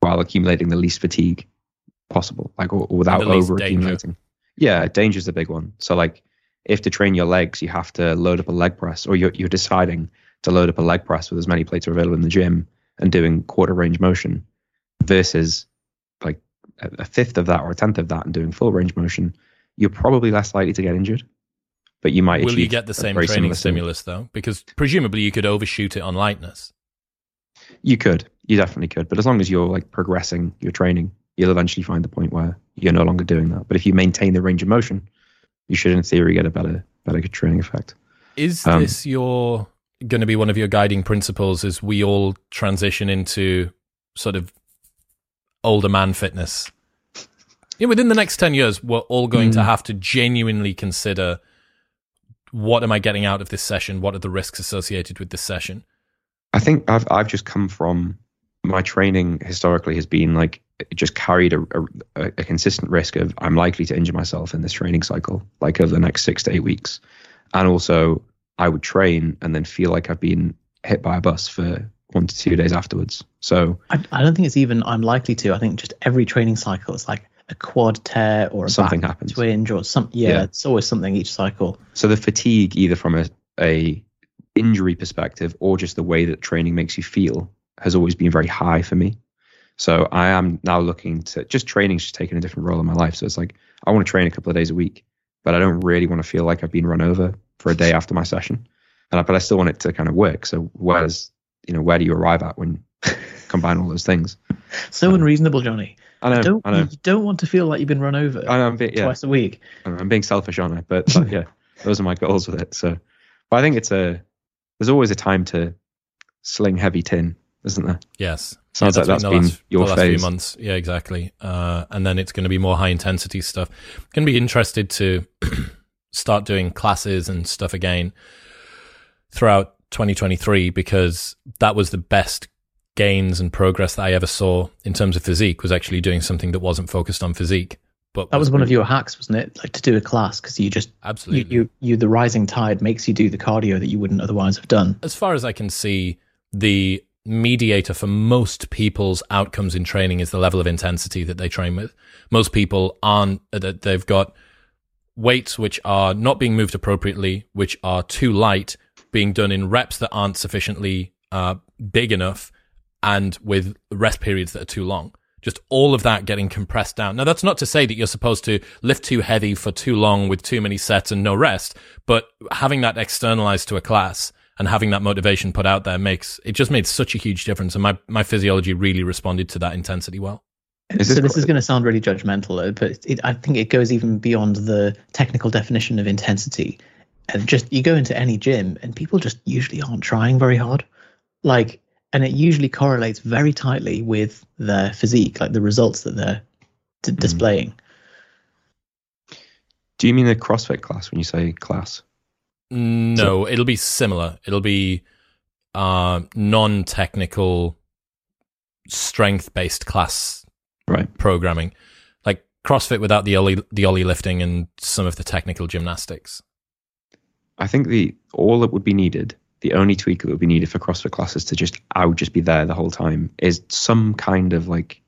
while accumulating the least fatigue possible, like or, or without over danger. accumulating. Yeah, danger's the big one. So like if to train your legs, you have to load up a leg press, or you're you're deciding to load up a leg press with as many plates are available in the gym and doing quarter range motion versus like a, fifth of that or a tenth of that and doing full range motion, you're probably less likely to get injured. But you might Will you achieve get the same training stimulus though? Because presumably you could overshoot it on lightness. You could, you definitely could. But as long as you're like progressing your training, you'll eventually find the point where you're no longer doing that. But if you maintain the range of motion, you should, in theory, get a better better training effect. Is Um, this your going to be one of your guiding principles as we all transition into sort of older man fitness? Yeah, within the next 10 years, we're all going to Mm. have to genuinely consider what am I getting out of this session? What are the risks associated with this session? I think I've I've just come from my training historically has been like just carried a, a, a consistent risk of I'm likely to injure myself in this training cycle, like over the next six to eight weeks, and also I would train and then feel like I've been hit by a bus for one to two days afterwards. So I, I don't think it's even I'm likely to. I think just every training cycle is like a quad tear or a Something happens. twinge or some. Yeah, Yeah. it's always something each cycle. so the fatigue either from a, a injury perspective or just the way that training makes you feel has always been very high for me so i am now looking to just training's just taking a different role in my life so it's like i want to train a couple of days a week but i don't really want to feel like i've been run over for a day after my session and I, but i still want it to kind of work so where's you know where do you arrive at when you combine all those things So unreasonable, Johnny. i know don't i know you don't want to feel like you've been run over I know I'm, being, yeah, twice a week. I'm being selfish on it, but, but yeah, those are my goals with it. So, but I think it's a there's always a time to sling heavy tin, isn't there? Yes. Sounds like that's the been last, your the last few months. Yeah, exactly. Uh, and then it's going to be more high intensity stuff. Going to be interested to start doing classes and stuff again throughout 2023 because that was the best gains and progress that I ever saw in terms of physique was actually doing something that wasn't focused on physique. But That was one of your hacks, wasn't it? Like to do a class because you just you, absolutely you you the rising tide makes you do the cardio that you wouldn't otherwise have done. as far as I can see, the mediator for most people's outcomes in training is the level of intensity that they train with. Most people aren't, that they've got weights which are not being moved appropriately, which are too light, being done in reps that aren't sufficiently uh, big enough, and with rest periods that are too long. Just all of that getting compressed down. Now, that's not to say that you're supposed to lift too heavy for too long with too many sets and no rest, but having that externalized to a class and having that motivation put out there makes it just made such a huge difference. And my, my physiology really responded to that intensity well. Is so this this is going to sound really judgmental, but it, I think it goes even beyond the technical definition of intensity. And just you go into any gym, and people just usually aren't trying very hard. like, and it usually correlates very tightly with their physique, like the results that they're d- hmm. displaying. Do you mean a CrossFit class when you say class? No, it'll be similar. It'll be uh, non-technical, strength-based class Right. programming, like CrossFit without the ollie, the ollie lifting and some of the technical gymnastics. I think the all that would be needed, the only tweak that would be needed for CrossFit classes to just I would just be there the whole time is some kind of like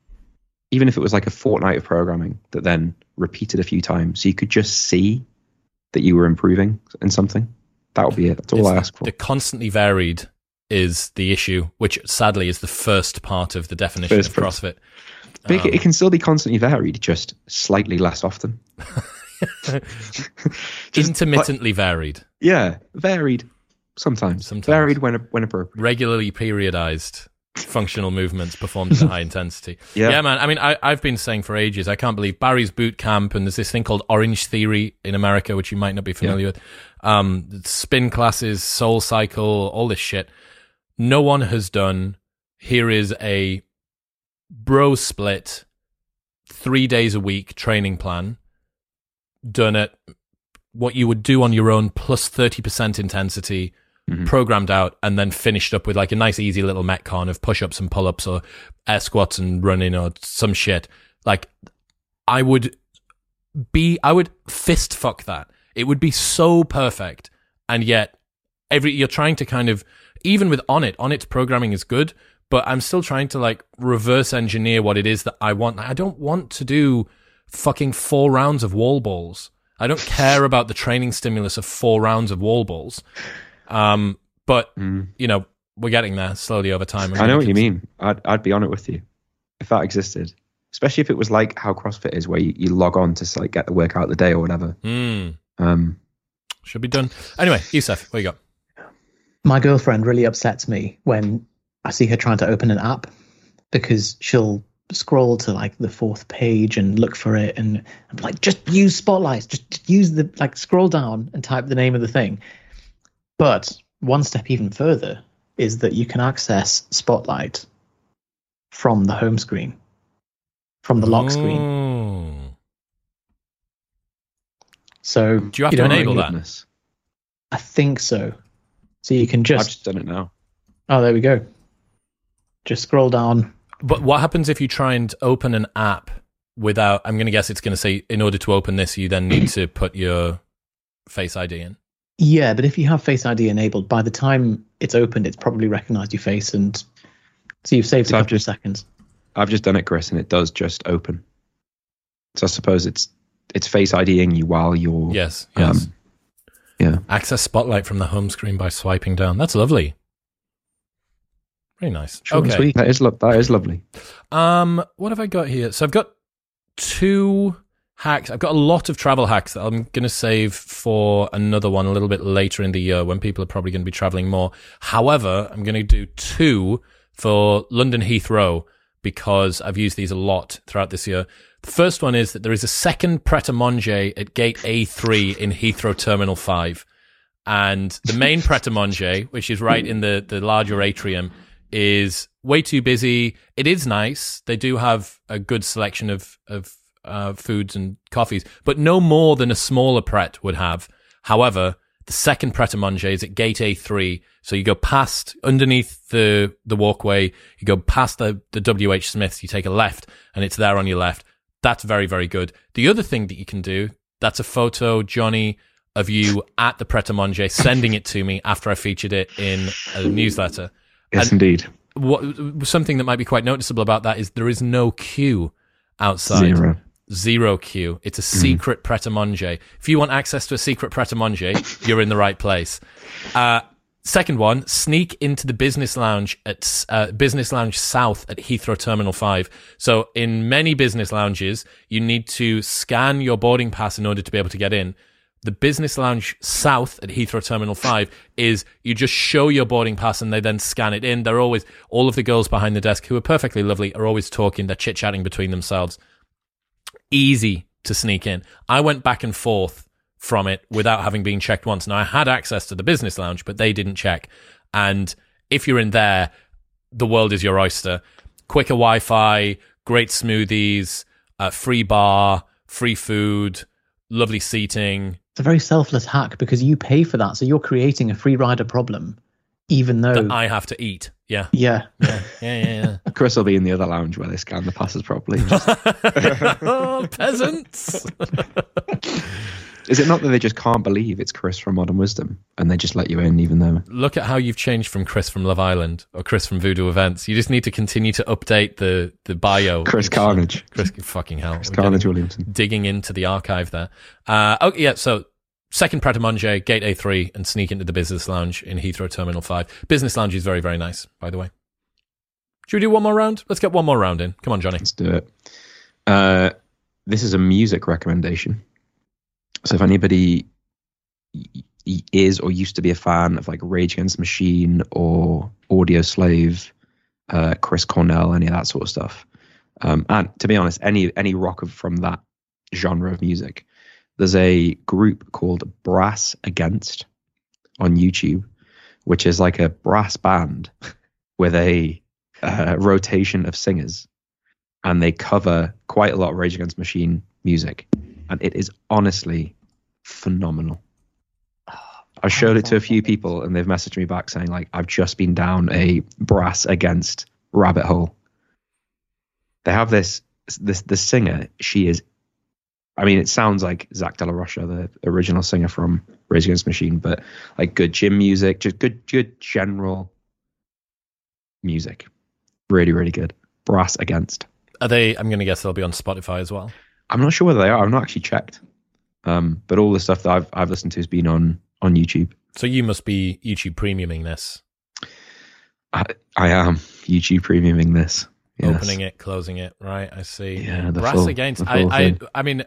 even if it was like a fortnight of programming that then repeated a few times so you could just see that you were improving in something. That would be it. That's all It's I ask for. The constantly varied is the issue, which sadly is the first part of the definition First of. CrossFit. But Um, it can still be constantly varied, just slightly less often. Just intermittently varied, Yeah, varied sometimes. Sometimes. Varied when when appropriate. regularly periodized functional movements performed at a high intensity. Yeah. Yeah, man. I mean, I, I've been saying for ages, I can't believe Barry's boot camp and there's this thing called Orange Theory in America, which you might not be familiar with. Um, spin classes, SoulCycle, all this shit. No one has done. Here is a bro split, three days a week training plan done at what you would do on your own plus 30% intensity Mhm. programmed out and then finished up with like a nice easy little metcon of push-ups and pull-ups or air squats and running or some shit. Like i would be i would fist fuck that. It would be so perfect. And yet every you're trying to kind of even with Onnit on its programming is good but i'm still trying to like reverse engineer what it is that i want. I don't want to do fucking four rounds of wall balls. I don't care about the training stimulus of four rounds of wall balls um but Mm. you know we're getting there slowly over time I'm I gonna know what you mean. I'd I'd be on it with you if that existed. Especially if it was like how CrossFit is, where you, you log on to like get the workout of the day or whatever. Hmm. Um, should be done anyway Yusuf what you got My girlfriend really upsets me when I see her trying to open an app because she'll scroll to like the fourth page and look for it and I'm like just use spotlights just, just use the like scroll down and type the name of the thing but one step even further is that you can access spotlight from the home screen from the lock screen Ooh. so Do you have to don't enable that? goodness. I think so so you can just. I've just done it now. oh there we go just scroll down But what happens if you try and open an app without? I'm going to guess it's going to say in order to open this, you then need to put your Face ID in. Yeah, but if you have Face ID enabled, by the time it's opened, it's probably recognized your face, and so you've saved So a I've couple just- of seconds. I've just done it, Chris, and it does just open. So I suppose it's it's Face IDing you while you're Yes, yes. Um, yeah. Access Spotlight from the home screen by swiping down. That's lovely. Very nice. Short and okay. sweet. That is lo- that is lovely. Um, what have I got here? So I've got two hacks. I've got a lot of travel hacks that I'm going to save for another one a little bit later in the year when people are probably going to be traveling more. However, I'm going to do two for London Heathrow because I've used these a lot throughout this year. The first one is that there is a second Pret a Manger at gate A3 in Heathrow Terminal 5. And the main Pret a Manger, which is right in the, the larger atrium, is way too busy. It is nice. They do have a good selection of, of uh, foods and coffees, but no more than a smaller Pret would have. However, the second Pret a Manger is at gate A3. So you go past underneath the, the walkway, you go past the, the WH Smiths, you take a left and it's there on your left. That's very, very good. The other thing that you can do, that's a photo, Johnny, of you at the Pret a Manger, sending it to me after I featured it in a newsletter. Yes, And- indeed. What, something that might be quite noticeable about that is there is no queue outside. Zero. Zero queue. It's a secret Pret a Manger. If you want access to a secret Pret a Manger, you're in the right place. Uh, second one, sneak into the business lounge at uh, Business Lounge South at Heathrow Terminal 5. So in many business lounges, you need to scan your boarding pass in order to be able to get in. The Business Lounge South at Heathrow Terminal 5 is you just show your boarding pass and they then scan it in. They're always, all of the girls behind the desk who are perfectly lovely are always talking, they're chit chatting between themselves easy to sneak in. I went back and forth from it without having been checked once. Now I had access to the business lounge, but they didn't check. And if you're in there, the world is your oyster. Quicker Wi-Fi, great smoothies, uh, free bar, free food, lovely seating. It's a very selfless hack because you pay for that, so you're creating a free rider problem, even though I have to eat. Yeah, yeah, yeah, yeah, yeah. yeah. Chris will be in the other lounge where they scan the passes properly. oh, peasants. Is it not that they just can't believe it's Chris from Modern Wisdom and they just let you in even though Look at how you've changed from Chris from Love Island or Chris from Voodoo Events. You just need to continue to update the the bio. Chris Carnage, Chris fucking hell. Chris Carnage Williamson. digging into the archive there. Uh, oh yeah, so second Pret Gate A3, and sneak into the business lounge in Heathrow Terminal 5. Business lounge is very, very nice, by the way. Should we do one more round? Let's get one more round in. Come on, Johnny. Let's do it. Uh, this is a music recommendation. So if anybody is or used to be a fan of like Rage Against the Machine or Audioslave, uh, Chris Cornell, any of that sort of stuff, um, and to be honest, any any rock from that genre of music, there's a group called Brass Against on YouTube, which is like a brass band with a uh, rotation of singers and they cover quite a lot of Rage Against Machine music, and it is honestly phenomenal. I showed it to a few people, and they've messaged me back saying like, "I've just been down a brass against rabbit hole." They have this this the singer. She is, I mean, it sounds like Zach De La Rocha, the original singer from Rage Against Machine, but like good gym music, just good good general music, really really good. Brass against. Are they, I'm going to guess they'll be on Spotify as well. I'm not sure whether they are. I've not actually checked. Um, but all the stuff that I've I've listened to has been on on YouTube. So you must be YouTube premiuming this, I, I am YouTube premiuming this. Yes. opening it, closing it, right? I see. Yeah, the Brass full- Against. I, I. I mean,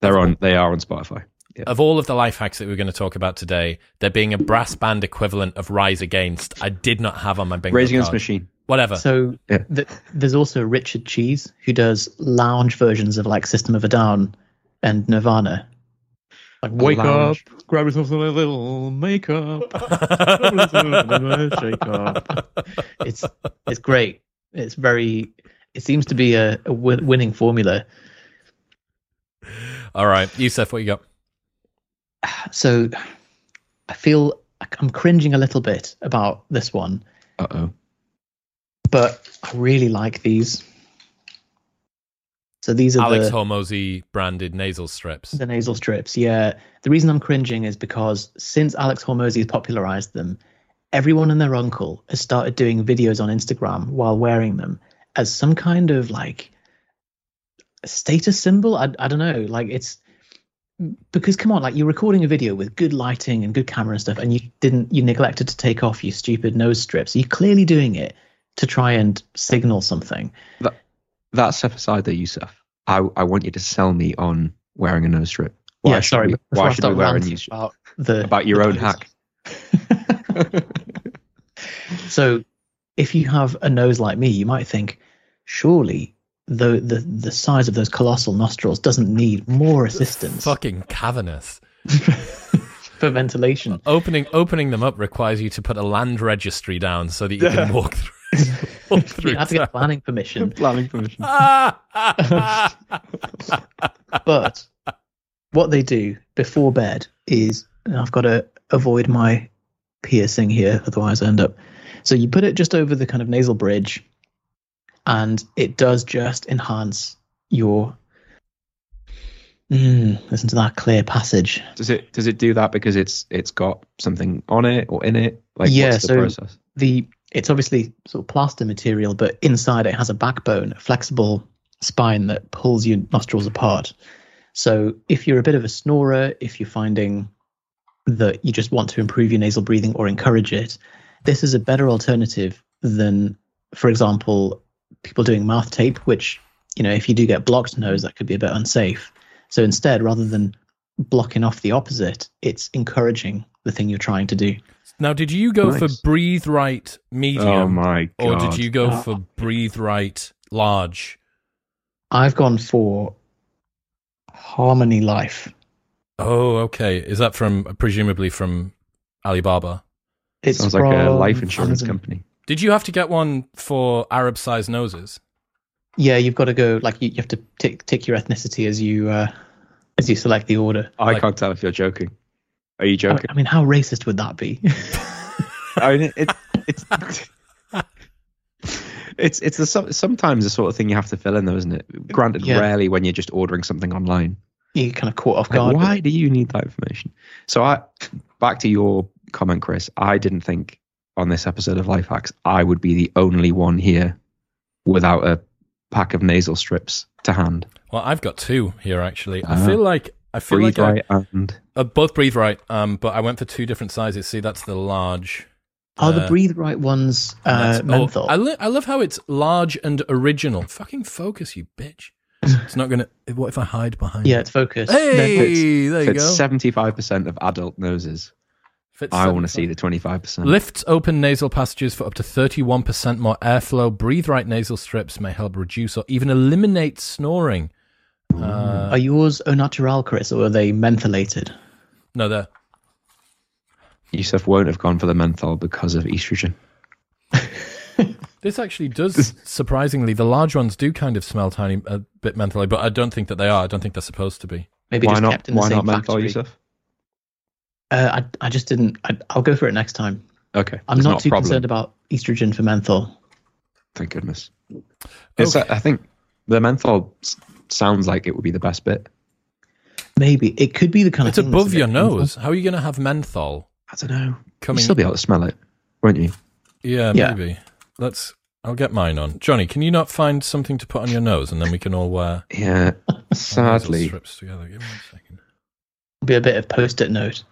They're on. They are on Spotify. Yeah. of all of the life hacks that we're going to talk about today, there being a brass band equivalent of Rise Against, I did not have on my bingo Rage Against. Machine. Whatever. So Yeah. th- there's also Richard Cheese who does lounge versions of like System of a Down and Nirvana. Like wake lounge. up, grab yourself a little makeup, grab yourself a shake up. It's it's great. It's very. It seems to be a, a winning formula. All right, Yusuf, what you got? So I feel I'm cringing a little bit about this one, Uh oh. but I really like these. So these are Alex the Hormozi branded nasal strips. the nasal strips. Yeah, the reason I'm cringing is because since Alex Hormozi has popularized them, everyone and their uncle has started doing videos on Instagram while wearing them as some kind of like status symbol. I I don't know. Like it's because come on, like you're recording a video with good lighting and good camera and stuff, and you didn't you neglected to take off your stupid nose strips. You're clearly doing it to try and signal something. That step aside, though, Yusuf. I I want you to sell me on wearing a nose strip. Why yeah, sorry. We, why should we wear a nose strip? about the About your the own nose. hack. So, if you have a nose like me, you might think, surely the the the size of those colossal nostrils doesn't need more assistance Fucking cavernous. for ventilation. Opening opening them up requires you to put a land registry down so that you can walk through. walk through You have to get planning permission. Planning permission. But what they do before bed is, and I've got to avoid my piercing here, otherwise I end up. So you put it just over the kind of nasal bridge, and it does just enhance your. Mm, listen to that clear passage. Does it does it do that because it's it's got something on it or in it? Like Yeah, what's the so- process? the it's obviously sort of plaster material, but inside it has a backbone, a flexible spine that pulls your nostrils apart. So if you're a bit of a snorer, if you're finding that you just want to improve your nasal breathing or encourage it, this is a better alternative than, for example, people doing mouth tape, which, you know, if you do get blocked nose, that could be a bit unsafe. So instead, rather than blocking off the opposite, it's encouraging the thing you're trying to do. now, did you go for breathe right medium, Oh my or did you go Uh, for breathe right large? I've gone for Harmony Life. Oh, okay. Is that from presumably from Alibaba? It Sounds like a life insurance Amazon. company. Did you have to get one for Arab sized noses? Yeah, you've got to go like you, you have to tick tick your ethnicity as you uh, as you select the order. I Like- can't tell if you're joking. Are you joking? I mean, how racist would that be? I mean, it, it's it's it's the sometimes the sort of thing you have to fill in, though, isn't it? Granted, Yeah. rarely when you're just ordering something online. you kind of caught off guard. with why it. do you need that information? So I, back to your comment, Chris. I didn't think on this episode of Life Hacks I would be the only one here without a pack of nasal strips to hand. Well, I've got two here actually. I Ah. feel like I feel Breathe like I- and uh, both breathe right. Um, but I went for two different sizes. See, that's the large. Oh, the Uh, breathe right ones, uh, that's- oh. I, lo- I love how it's large and original. Fucking focus, you bitch. It's not gonna. What if I hide behind? yeah, it's focused. Hey, there you fits go. seventy five percent of adult noses. Fits I want to see the twenty five percent. Lifts open nasal passages for up to 31% more airflow. Breathe right nasal strips may help reduce or even eliminate snoring. Uh, Are yours au natural, Chris, or are they mentholated? no, there. Yusuf won't have gone for the menthol because of estrogen. This actually does, surprisingly, the large ones do kind of smell tiny, a bit mentally, but I don't think that they are. I don't think they're supposed to be. Maybe why just not? kept in the Why same not menthol, factory. Yusuf? Uh, I, I just didn't. I, I'll go for it next time. Okay, I'm it's not, too problem. concerned about estrogen for menthol. Thank goodness. It's, Okay. I think the menthol s- sounds like it would be the best bit. Maybe it could be the kind It's of It's above your bit painful. nose. How are you going to have menthol I don't know. coming? You'll still be able to smell it, won't you? yeah, Yeah. maybe. Let's. I'll get mine on. Johnny, can you not find something to put on your nose and then we can all wear Yeah. Sadly, strips together? Give me one second. Be a bit of post-it note.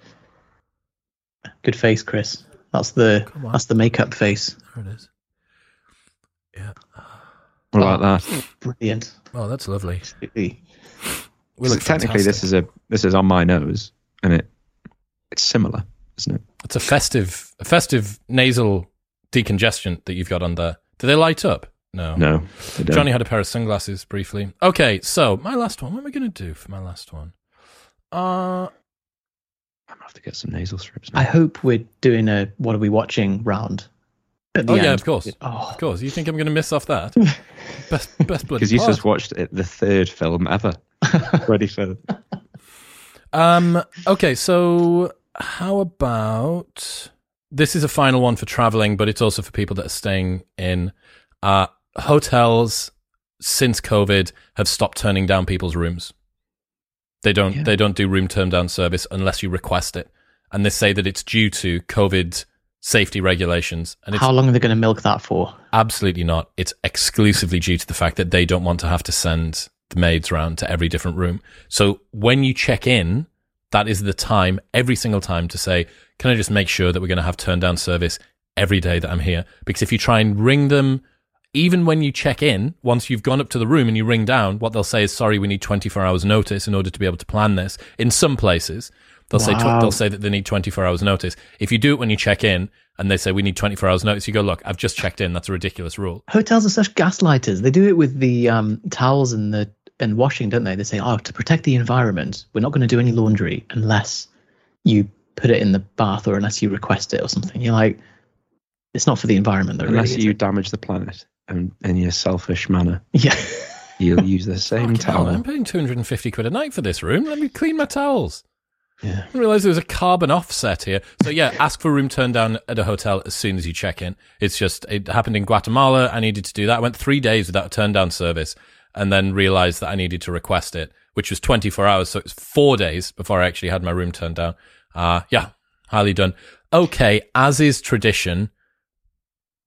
Good face, Chris. That's the that's the makeup face. There it is. Yeah. what about that? Brilliant. Oh, that's lovely. Absolutely. We look technically, this is a this is on my nose, and it it's similar, isn't it? It's a festive, a festive nasal decongestant that you've got on there. Do they light up? No. No, they don't. Johnny had a pair of sunglasses briefly. Okay, so my last one. What am I going to do for my last one? Uh, I'm gonna have to get some nasal strips. Now. I hope we're doing a what are we watching round. At the oh end. yeah, of course, Oh, of course. You think I'm going to miss off that? Best, best bloody because you part. just watched it, the third film ever. Ready for Um. Okay. So, how about this? Is a final one for traveling, but it's also for people that are staying in uh, hotels. Since COVID, have stopped turning down people's rooms. They don't. Yeah. They don't do room turn down service unless you request it, and they say that it's due to COVID safety regulations. And it's how long are they going to milk that for? Absolutely not. It's exclusively due to the fact that they don't want to have to send the maids round to every different room. So when you check in, that is the time, every single time, to say, can I just make sure that we're going to have turn down service every day that I'm here? Because if you try and ring them, even when you check in, once you've gone up to the room and you ring down, what they'll say is, sorry, we need 24 hours notice in order to be able to plan this. In some places, they'll say, tw- they'll say that they need 24 hours notice. If you do it when you check in and they say, we need 24 hours notice, you go, look, I've just checked in. That's a ridiculous rule. Hotels are such gaslighters. They do it with the um, towels and the and washing, don't they? They say, "Oh, to protect the environment, we're not going to do any laundry unless you put it in the bath or unless you request it or something." You're like, it's not for the environment, though. unless really, you it? damage the planet and in your selfish manner, yeah. you'll use the same Fucking hell, towel. I'm paying 250 quid a night for this room. Let me clean my towels. Yeah. I didn't realize there was a carbon offset here. So yeah, ask for room turn down at a hotel as soon as you check in. It's just, it happened in Guatemala. I needed to do that. I went three days without a turn down service and then realized that I needed to request it, which was 24 hours. So it was four days before I actually had my room turned down. Uh, yeah, highly done. Okay. As is tradition,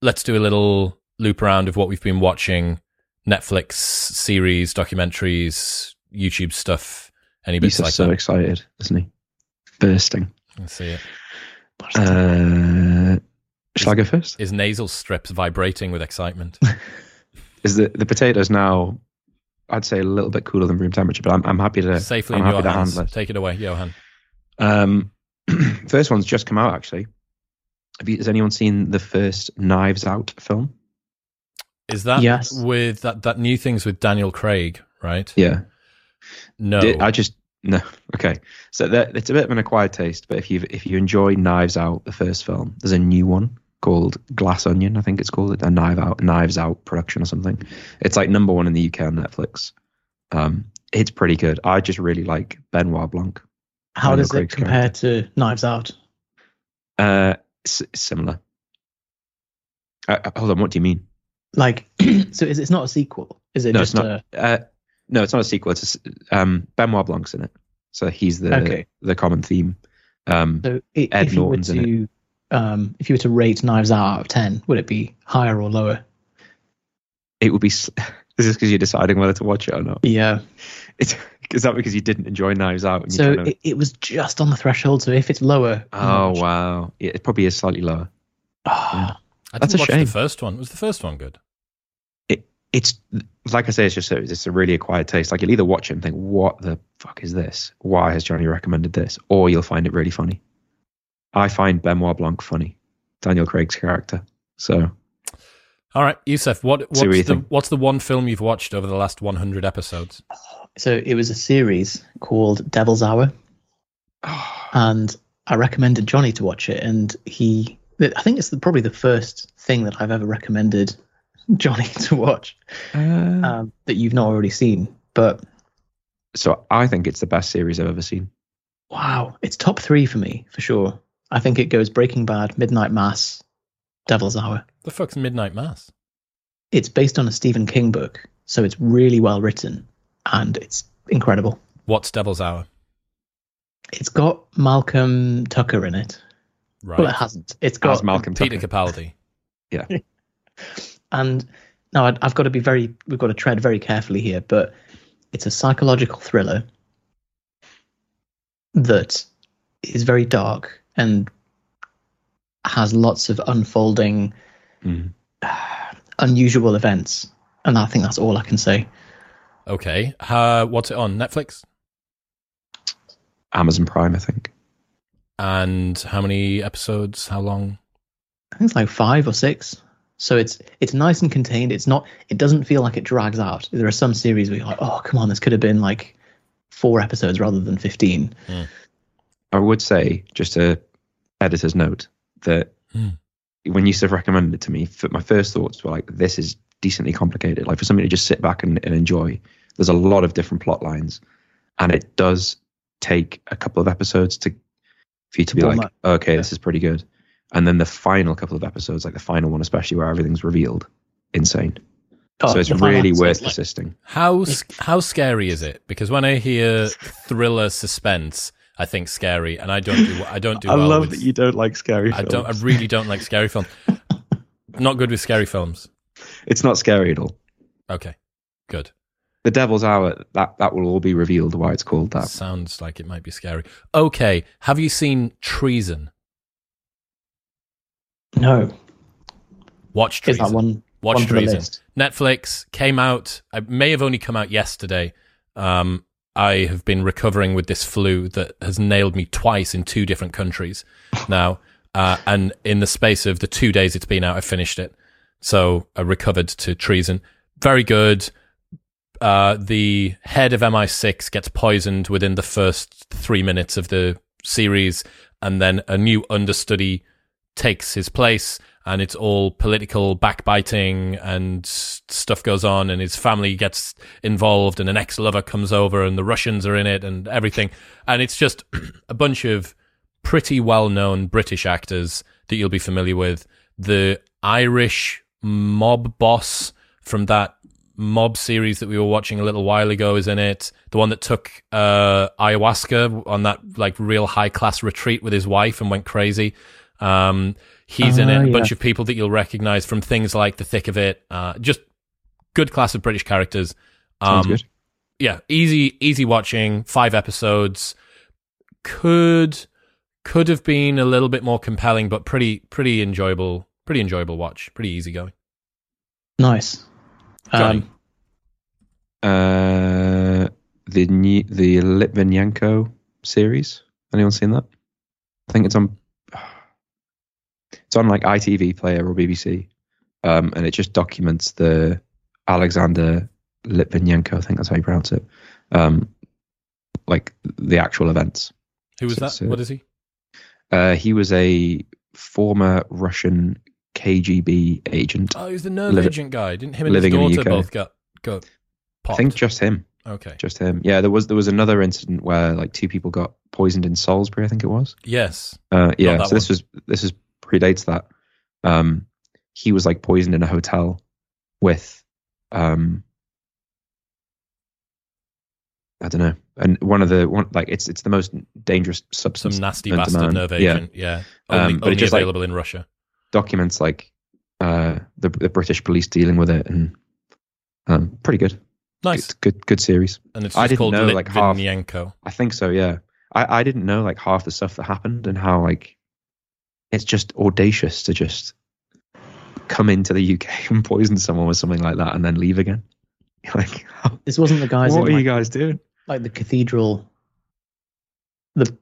let's do a little loop around of what we've been watching. Netflix series, documentaries, YouTube stuff, any bits He's like so that. excited, isn't he? Bursting. Let's see it. Uh, shall I go first? His nasal strips vibrating with excitement. Is the the potatoes now? I'd say a little bit cooler than room temperature, but I'm I'm happy to Safely I'm in happy your to hands. it. Take it away, Johan. Um, first one's just come out actually. Have you, has anyone seen the first Knives Out film? Is that Yes. with that, that new things with Daniel Craig, right? Yeah, No. Did- I just No, okay. So that, it's a bit of an acquired taste, but if you if you enjoy Knives Out, the first film, there's a new one called Glass Onion. I think it's called a Knife Out Knives Out production or something. It's like number one in the UK on Netflix. Um, it's pretty good. I just really like Benoit Blanc. How Daniel does it Craig's compare to Knives Out? Uh, s- similar. Uh, hold on, what do you mean? Like, so is it's not a sequel? Is it No, just it's not. a Uh, no, it's not a sequel. It's a um, Benoit Blanc's in it, so he's the Okay. the common theme. Um, so i- Ed if you were Norton's in to um, if you were to rate Knives Out out of ten, would it be higher or lower? it would be. This is because you're deciding whether to watch it or not. Yeah. It's is that because you didn't enjoy Knives Out? So to, it, it was just on the threshold. So if it's lower, oh wow, yeah, it probably is slightly lower. Ah, I That's didn't a watch shame. the first one. Was the first one good? It it's like I say, it's just a, it's a really acquired taste. Like you'll either watch it and think, "What the fuck is this? Why has Johnny recommended this?" Or you'll find it really funny. I find Benoit Blanc funny, Daniel Craig's character. So All right, Yusuf, what, what's what the what's the one film you've watched over the last 100 episodes? so it was a series called Devil's Hour, ah. and I recommended Johnny to watch it, and he. I think it's the, probably the first thing that I've ever recommended Johnny to watch uh, um, that you've not already seen. But so I think it's the best series I've ever seen. wow, it's top three for me for sure. I think it goes Breaking Bad, Midnight Mass, Devil's Hour. The fuck's Midnight Mass? It's based on a Stephen King book, so it's really well written and it's incredible. What's Devil's Hour? It's got Malcolm Tucker in it. Right. Well, it hasn't. It's got As Malcolm Peter Tucker. Capaldi. Yeah. and now I- I've got to be very. We've got to tread very carefully here, but it's a psychological thriller that is very dark and has lots of unfolding, Mhm. unusual events. And I think that's all I can say. Okay. Uh, what's it on? Netflix? Amazon Prime, I think. And how many episodes? How long? I think it's like five or six. So it's it's nice and contained. It's not. It doesn't feel like it drags out. There are some series where you're like, oh come on, this could have been like four episodes rather than fifteen. I would say, just a editor's note, that Hmm. when you sort of recommended it to me, my first thoughts were like, this is decently complicated. Like for somebody to just sit back and, and enjoy, there's a lot of different plot lines, and it does take a couple of episodes to for you to be Form like, okay, this is pretty good. And then the final couple of episodes, like the final one, especially where everything's revealed, insane. Oh, so it's really worth like- persisting. How how scary is it? Because when I hear thriller suspense, I think scary, and I don't do I don't do. I well love with, that you don't like scary Films. I don't. I really don't like scary films. Not good with scary films. It's not scary at all. Okay, good. The Devil's Hour, that that will all be revealed why it's called that. Sounds like it might be scary. Okay, have you seen Treason? No, Watch is that one? Watch one Treason. Netflix came out. I may have only come out yesterday. Um, I have been recovering with this flu that has nailed me twice in two different countries now. Uh, and in the space of the two days it's been out, I finished it. So I recovered to treason. Very good. Uh, the head of MI6 gets poisoned within the first three minutes of the series, and then a new understudy takes his place, and it's all political backbiting, and stuff goes on, and his family gets involved, and an ex lover comes over, and the Russians are in it, and everything. And it's just a bunch of pretty well known British actors that you'll be familiar with. The Irish mob boss from that mob series that we were watching a little while ago is in it. The one that took uh, ayahuasca on that like real high class retreat with his wife and went crazy. Um, he's in Ah, it. A yeah. bunch of people that you'll recognize from things like The Thick of It. Uh, just good class of British characters. Sounds Um, good. yeah, easy, easy watching. Five episodes. Could could have been a little bit more compelling, but pretty pretty enjoyable. Pretty enjoyable watch. Pretty easy going. Nice. Um, Uh, the new the Litvinenko series. Anyone seen that? I think it's on. It's on like ITV Player or BBC, um, and it just documents the Alexander Litvinenko. I think that's how you pronounce it. Um, like the actual events. Who was So- that? so- what is he? Uh, he was a former Russian KGB agent. Oh, he's the nerve Liv- agent guy. Didn't him and his living in the daughter both got got popped? I think just him. okay. Just him. Yeah, there was there was another incident where like two people got poisoned in Salisbury. I think it was. Yes. Uh, yeah. So this was this is predates that. Um, he was like poisoned in a hotel with, um, I don't know, and one of the one like it's it's the most dangerous Some substance. nasty known to bastard nerve Yeah. agent. Yeah. Um, Only, but it only just, like- available in Russia. Documents like uh, the the British police dealing with it and um, pretty good. Nice. Good, good good series. And it's I didn't called know, like, half- Litvinenko. I think so. Yeah, I I didn't know like half the stuff that happened and how like it's just audacious to just come into the UK and poison someone with something like that and then leave again. Like, This wasn't the guys what in are like, you guys doing? like the cathedral, the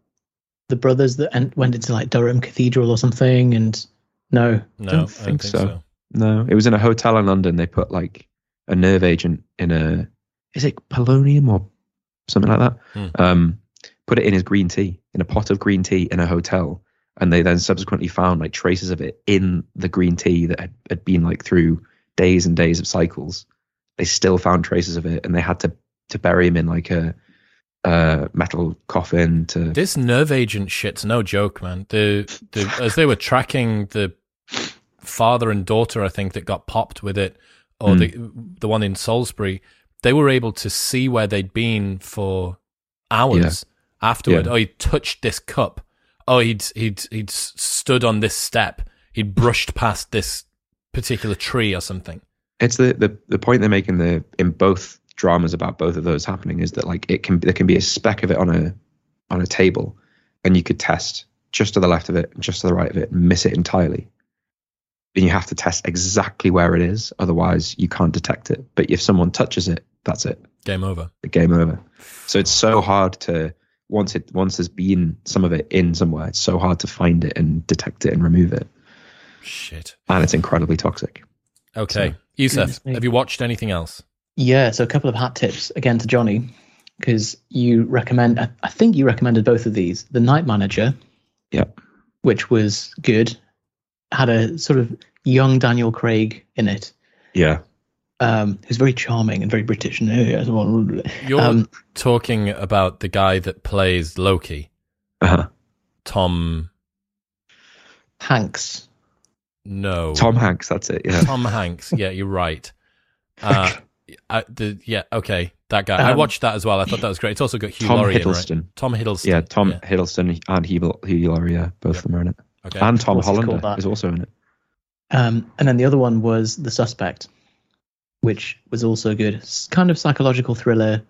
the brothers that en- went into like Durham Cathedral or something, and no, No, Don't I don't think think so. so. No, it was in a hotel in London. They put like a nerve agent in a is it polonium or something like that? Hmm. Um, put it in his green tea in a pot of green tea in a hotel, and they then subsequently found like traces of it in the green tea that had, had been like through days and days of cycles. They still found traces of it, and they had to to bury him in like a, a metal coffin to This nerve agent shit's no joke, man. The the as they were tracking the father and daughter, I think that got popped with it, or Hmm. the the one in Salisbury, they were able to see where they'd been for hours afterward. Yeah. Oh, he touched this cup. Oh, he'd he'd he'd stood on this step. He'd brushed past this particular tree or something. it's the, the the point they make in the in both dramas about both of those happening is that like it can there can be a speck of it on a on a table and you could test just to the left of it and just to the right of it and miss it entirely and you have to test exactly where it is otherwise you can't detect it but if someone touches it that's it Game over. the game over so it's so hard to once it once there's been some of it in somewhere it's so hard to find it and detect it and remove it Shit. and it's incredibly toxic Okay, So- Yusuf, mm-hmm. have you watched anything else? yeah. So a couple of hat tips again to Johnny, because you recommend. I, I think you recommended both of these. The Night Manager, Yep. which was good, had a sort of young Daniel Craig in it, yeah um, who's very charming and very British. And, uh, You're um, talking about the guy that plays Loki, uh-huh. Tom. Hanks. No, tom hanks that's it yeah Tom Hanks. Yeah, you're right. Uh, I, the yeah, okay, that guy. I Um, watched that as well. I thought that was great. It's also got Hugh Tom Laurie in, right? Hiddleston. Tom Hiddleston. Yeah, Tom Hiddleston and Hugh Hugh Laurie, yeah, both of them are in it. Okay. And Tom What's he Hollander that? is also in it. Um, and then the other one was The Suspect, which was also good. It's kind of psychological thriller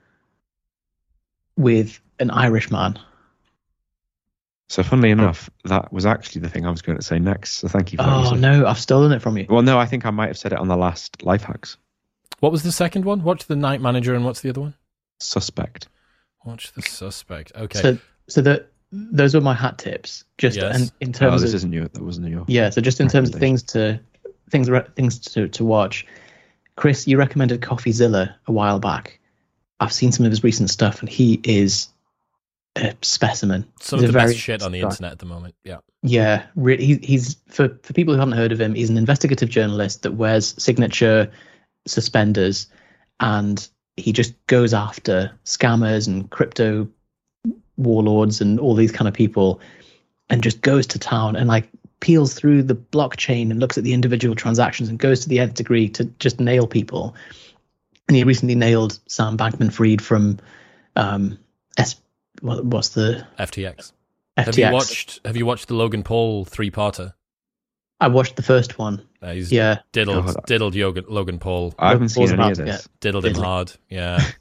with an Irish man. So, funnily enough, that was actually the thing I was going to say next. So, thank you for that. Oh no, I've stolen it from you. Well, no, I think I might have said it on the last life hacks. What was the second one? Watch the Night Manager, and what's the other one? Suspect. Watch the Suspect. Okay. So, so that those were my hat tips. Just Yes. and in Oh, terms this of isn't you. That wasn't you. yeah, so just in terms of things to things things to to watch. Chris, you recommended CoffeeZilla a while back. I've seen some of his recent stuff, and he is a specimen. Some He's of a the best very shit on the guy. internet at the moment. Yeah. Yeah, re- he, he's for for people who haven't heard of him, he's an investigative journalist that wears signature suspenders, and he just goes after scammers and crypto warlords and all these kind of people, and just goes to town and like peels through the blockchain and looks at the individual transactions and goes to the nth degree to just nail people. And he recently nailed Sam Bankman-Fried from um, S. What, what's the FTX. FTX? Have you watched? Have you watched the Logan Paul three parter? I watched the first one. Uh, he's Yeah, diddled, God. diddled Logan, Logan Paul, I haven't Logan seen Paul's any of about this. diddled him hard. Yeah.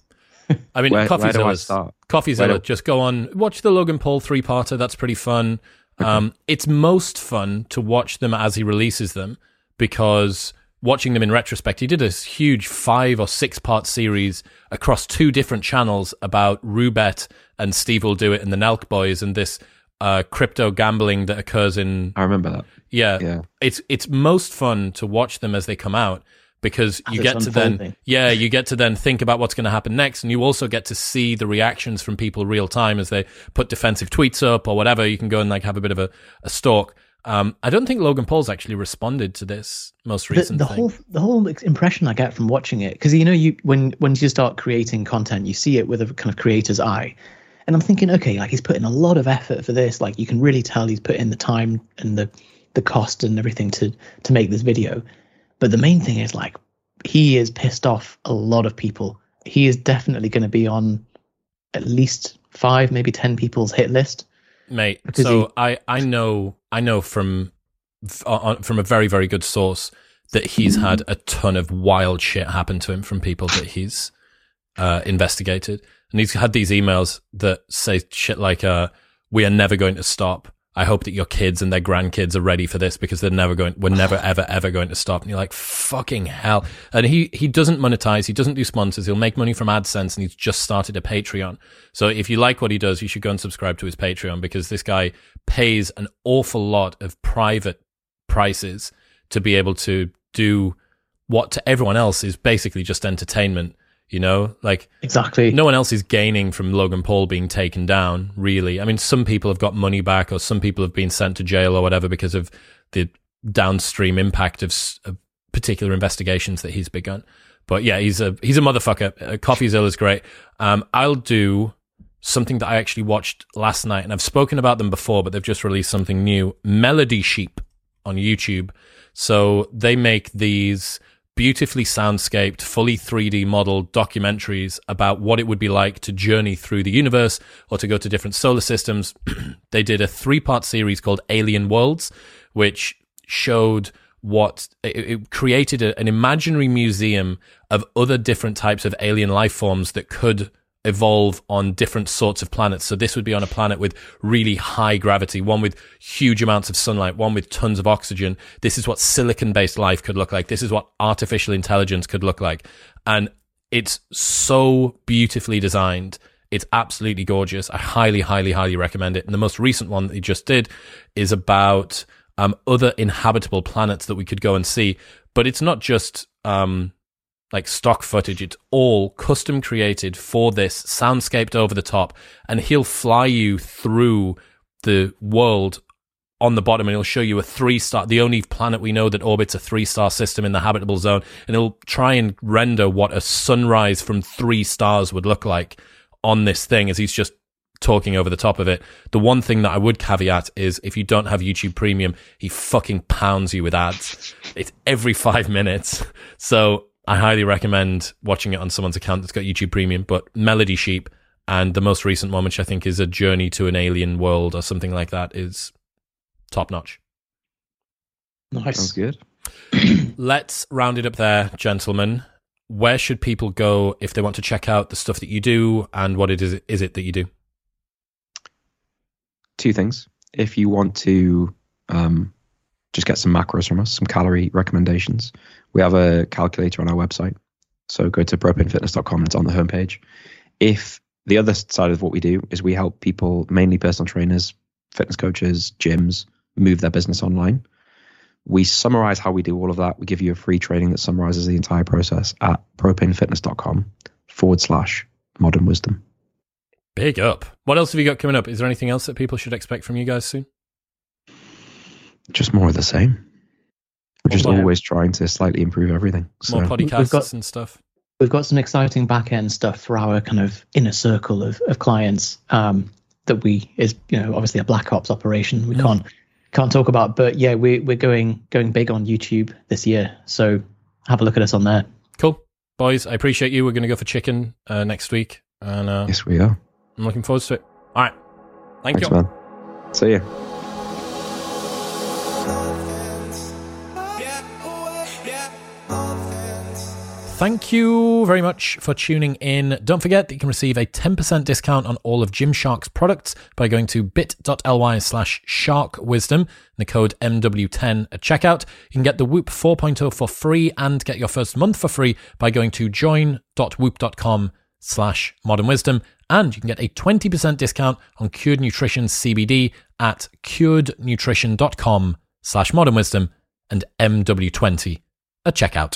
I mean, Where, where do I start? CoffeeZilla. Where do- Just go on, watch the Logan Paul three parter. That's pretty fun. Um, it's most fun to watch them as he releases them because watching them in retrospect, he did a huge five or six part series across two different channels about Roobet and Steve will do it and the Nelk Boys and this uh, crypto gambling that occurs in I remember that. yeah, Yeah. it's it's most fun to watch them as they come out because you get to then unfolding. yeah you get to then think about what's going to happen next and you also get to see the reactions from people real time as they put defensive tweets up or whatever. You can go and like have a bit of a, a stalk. Um, I don't think Logan Paul's actually responded to this most the, recent the thing. whole the whole impression I get from watching it because you know you when when you start creating content you see it with a kind of creator's eye. And I'm thinking okay like he's put in a lot of effort for this. Like you can really tell he's put in the time and the the cost and everything to to make this video but the main thing is like he is pissed off a lot of people he is definitely going to be on at least five maybe ten people's hit list mate. So he- I I know I know from from a very very good source that he's had a ton of wild shit happen to him from people that he's uh, investigated, and he's had these emails that say shit like, uh, "We are never going to stop." I hope that your kids and their grandkids are ready for this because they're never going, we're never, ever, ever going to stop. And you're like, fucking hell. And he, he doesn't monetize. He doesn't do sponsors. He'll make money from AdSense and he's just started a Patreon. So if you like what he does, you should go and subscribe to his Patreon because this guy pays an awful lot of private prices to be able to do what to everyone else is basically just entertainment. You know, like exactly no one else is gaining from Logan Paul being taken down, really. I mean, some people have got money back, or some people have been sent to jail or whatever because of the downstream impact of, of particular investigations that he's begun. But yeah, he's a he's a motherfucker. Uh, CoffeeZilla is great. Um, I'll do something that I actually watched last night, and I've spoken about them before, but they've just released something new. Melody Sheep on YouTube. So they make these beautifully soundscaped, fully 3D modeled documentaries about what it would be like to journey through the universe or to go to different solar systems. they did a three part series called Alien Worlds, which showed what it, created a, an imaginary museum of other different types of alien life forms that could evolve on different sorts of planets. So this would be on a planet with really high gravity, one with huge amounts of sunlight, one with tons of oxygen. This is what silicon based life could look like. This is what artificial intelligence could look like. And it's so beautifully designed. It's absolutely gorgeous. I highly, highly, highly recommend it. And the most recent one that he just did is about um, other inhabitable planets that we could go and see. But it's not just um, like stock footage. It's all custom created for this, soundscaped over the top, and he'll fly you through the world on the bottom and he'll show you a three star, the only planet we know that orbits a three star system in the habitable zone. And he'll try and render what a sunrise from three stars would look like on this thing as he's just talking over the top of it. The one thing that I would caveat is if you don't have YouTube Premium, he fucking pounds you with ads. It's every five minutes. So I highly recommend watching it on someone's account that's got YouTube Premium. But Melody Sheep and the most recent one, which I think is a journey to an alien world or something like that, is top notch. Nice. Sounds nice good. Let's round it up there, gentlemen. Where should people go if they want to check out the stuff that you do and what it is is it that you do? Two things. If you want to um, just get some macros from us, some calorie recommendations, we have a calculator on our website. So go to propanefitness.com. It's on the homepage. If the other side of what we do is we help people, mainly personal trainers, fitness coaches, gyms, move their business online. We summarize how we do all of that. We give you a free training that summarizes the entire process at propanefitness.com forward slash modern wisdom. Big up. What else have you got coming up? Is there anything else that people should expect from you guys soon? Just more of the same. We're just More- always trying to slightly improve everything. So More We've podcasts got- and stuff. we've got some exciting back end stuff for our kind of inner circle of, of clients um, that we is you know obviously a black ops operation we Mm. can't can't talk about but yeah we, we're going going big on youtube this year so have a look at us on there Cool. Boys, I appreciate you. We're going to go for chicken uh, next week. And uh, yes, we are. I'm looking forward to it. All right. Thank Thanks, you. man. See you. Thank you very much for tuning in. Don't forget that you can receive a 10% discount on all of Gymshark's products by going to bit.ly slash sharkwisdom and the code MW10 at checkout. You can get the Whoop 4.0 for free and get your first month for free by going to join.whoop.com slash modern wisdom. And you can get a 20% discount on Cured Nutrition CBD at curednutrition.com slash modern wisdom and MW20 at checkout.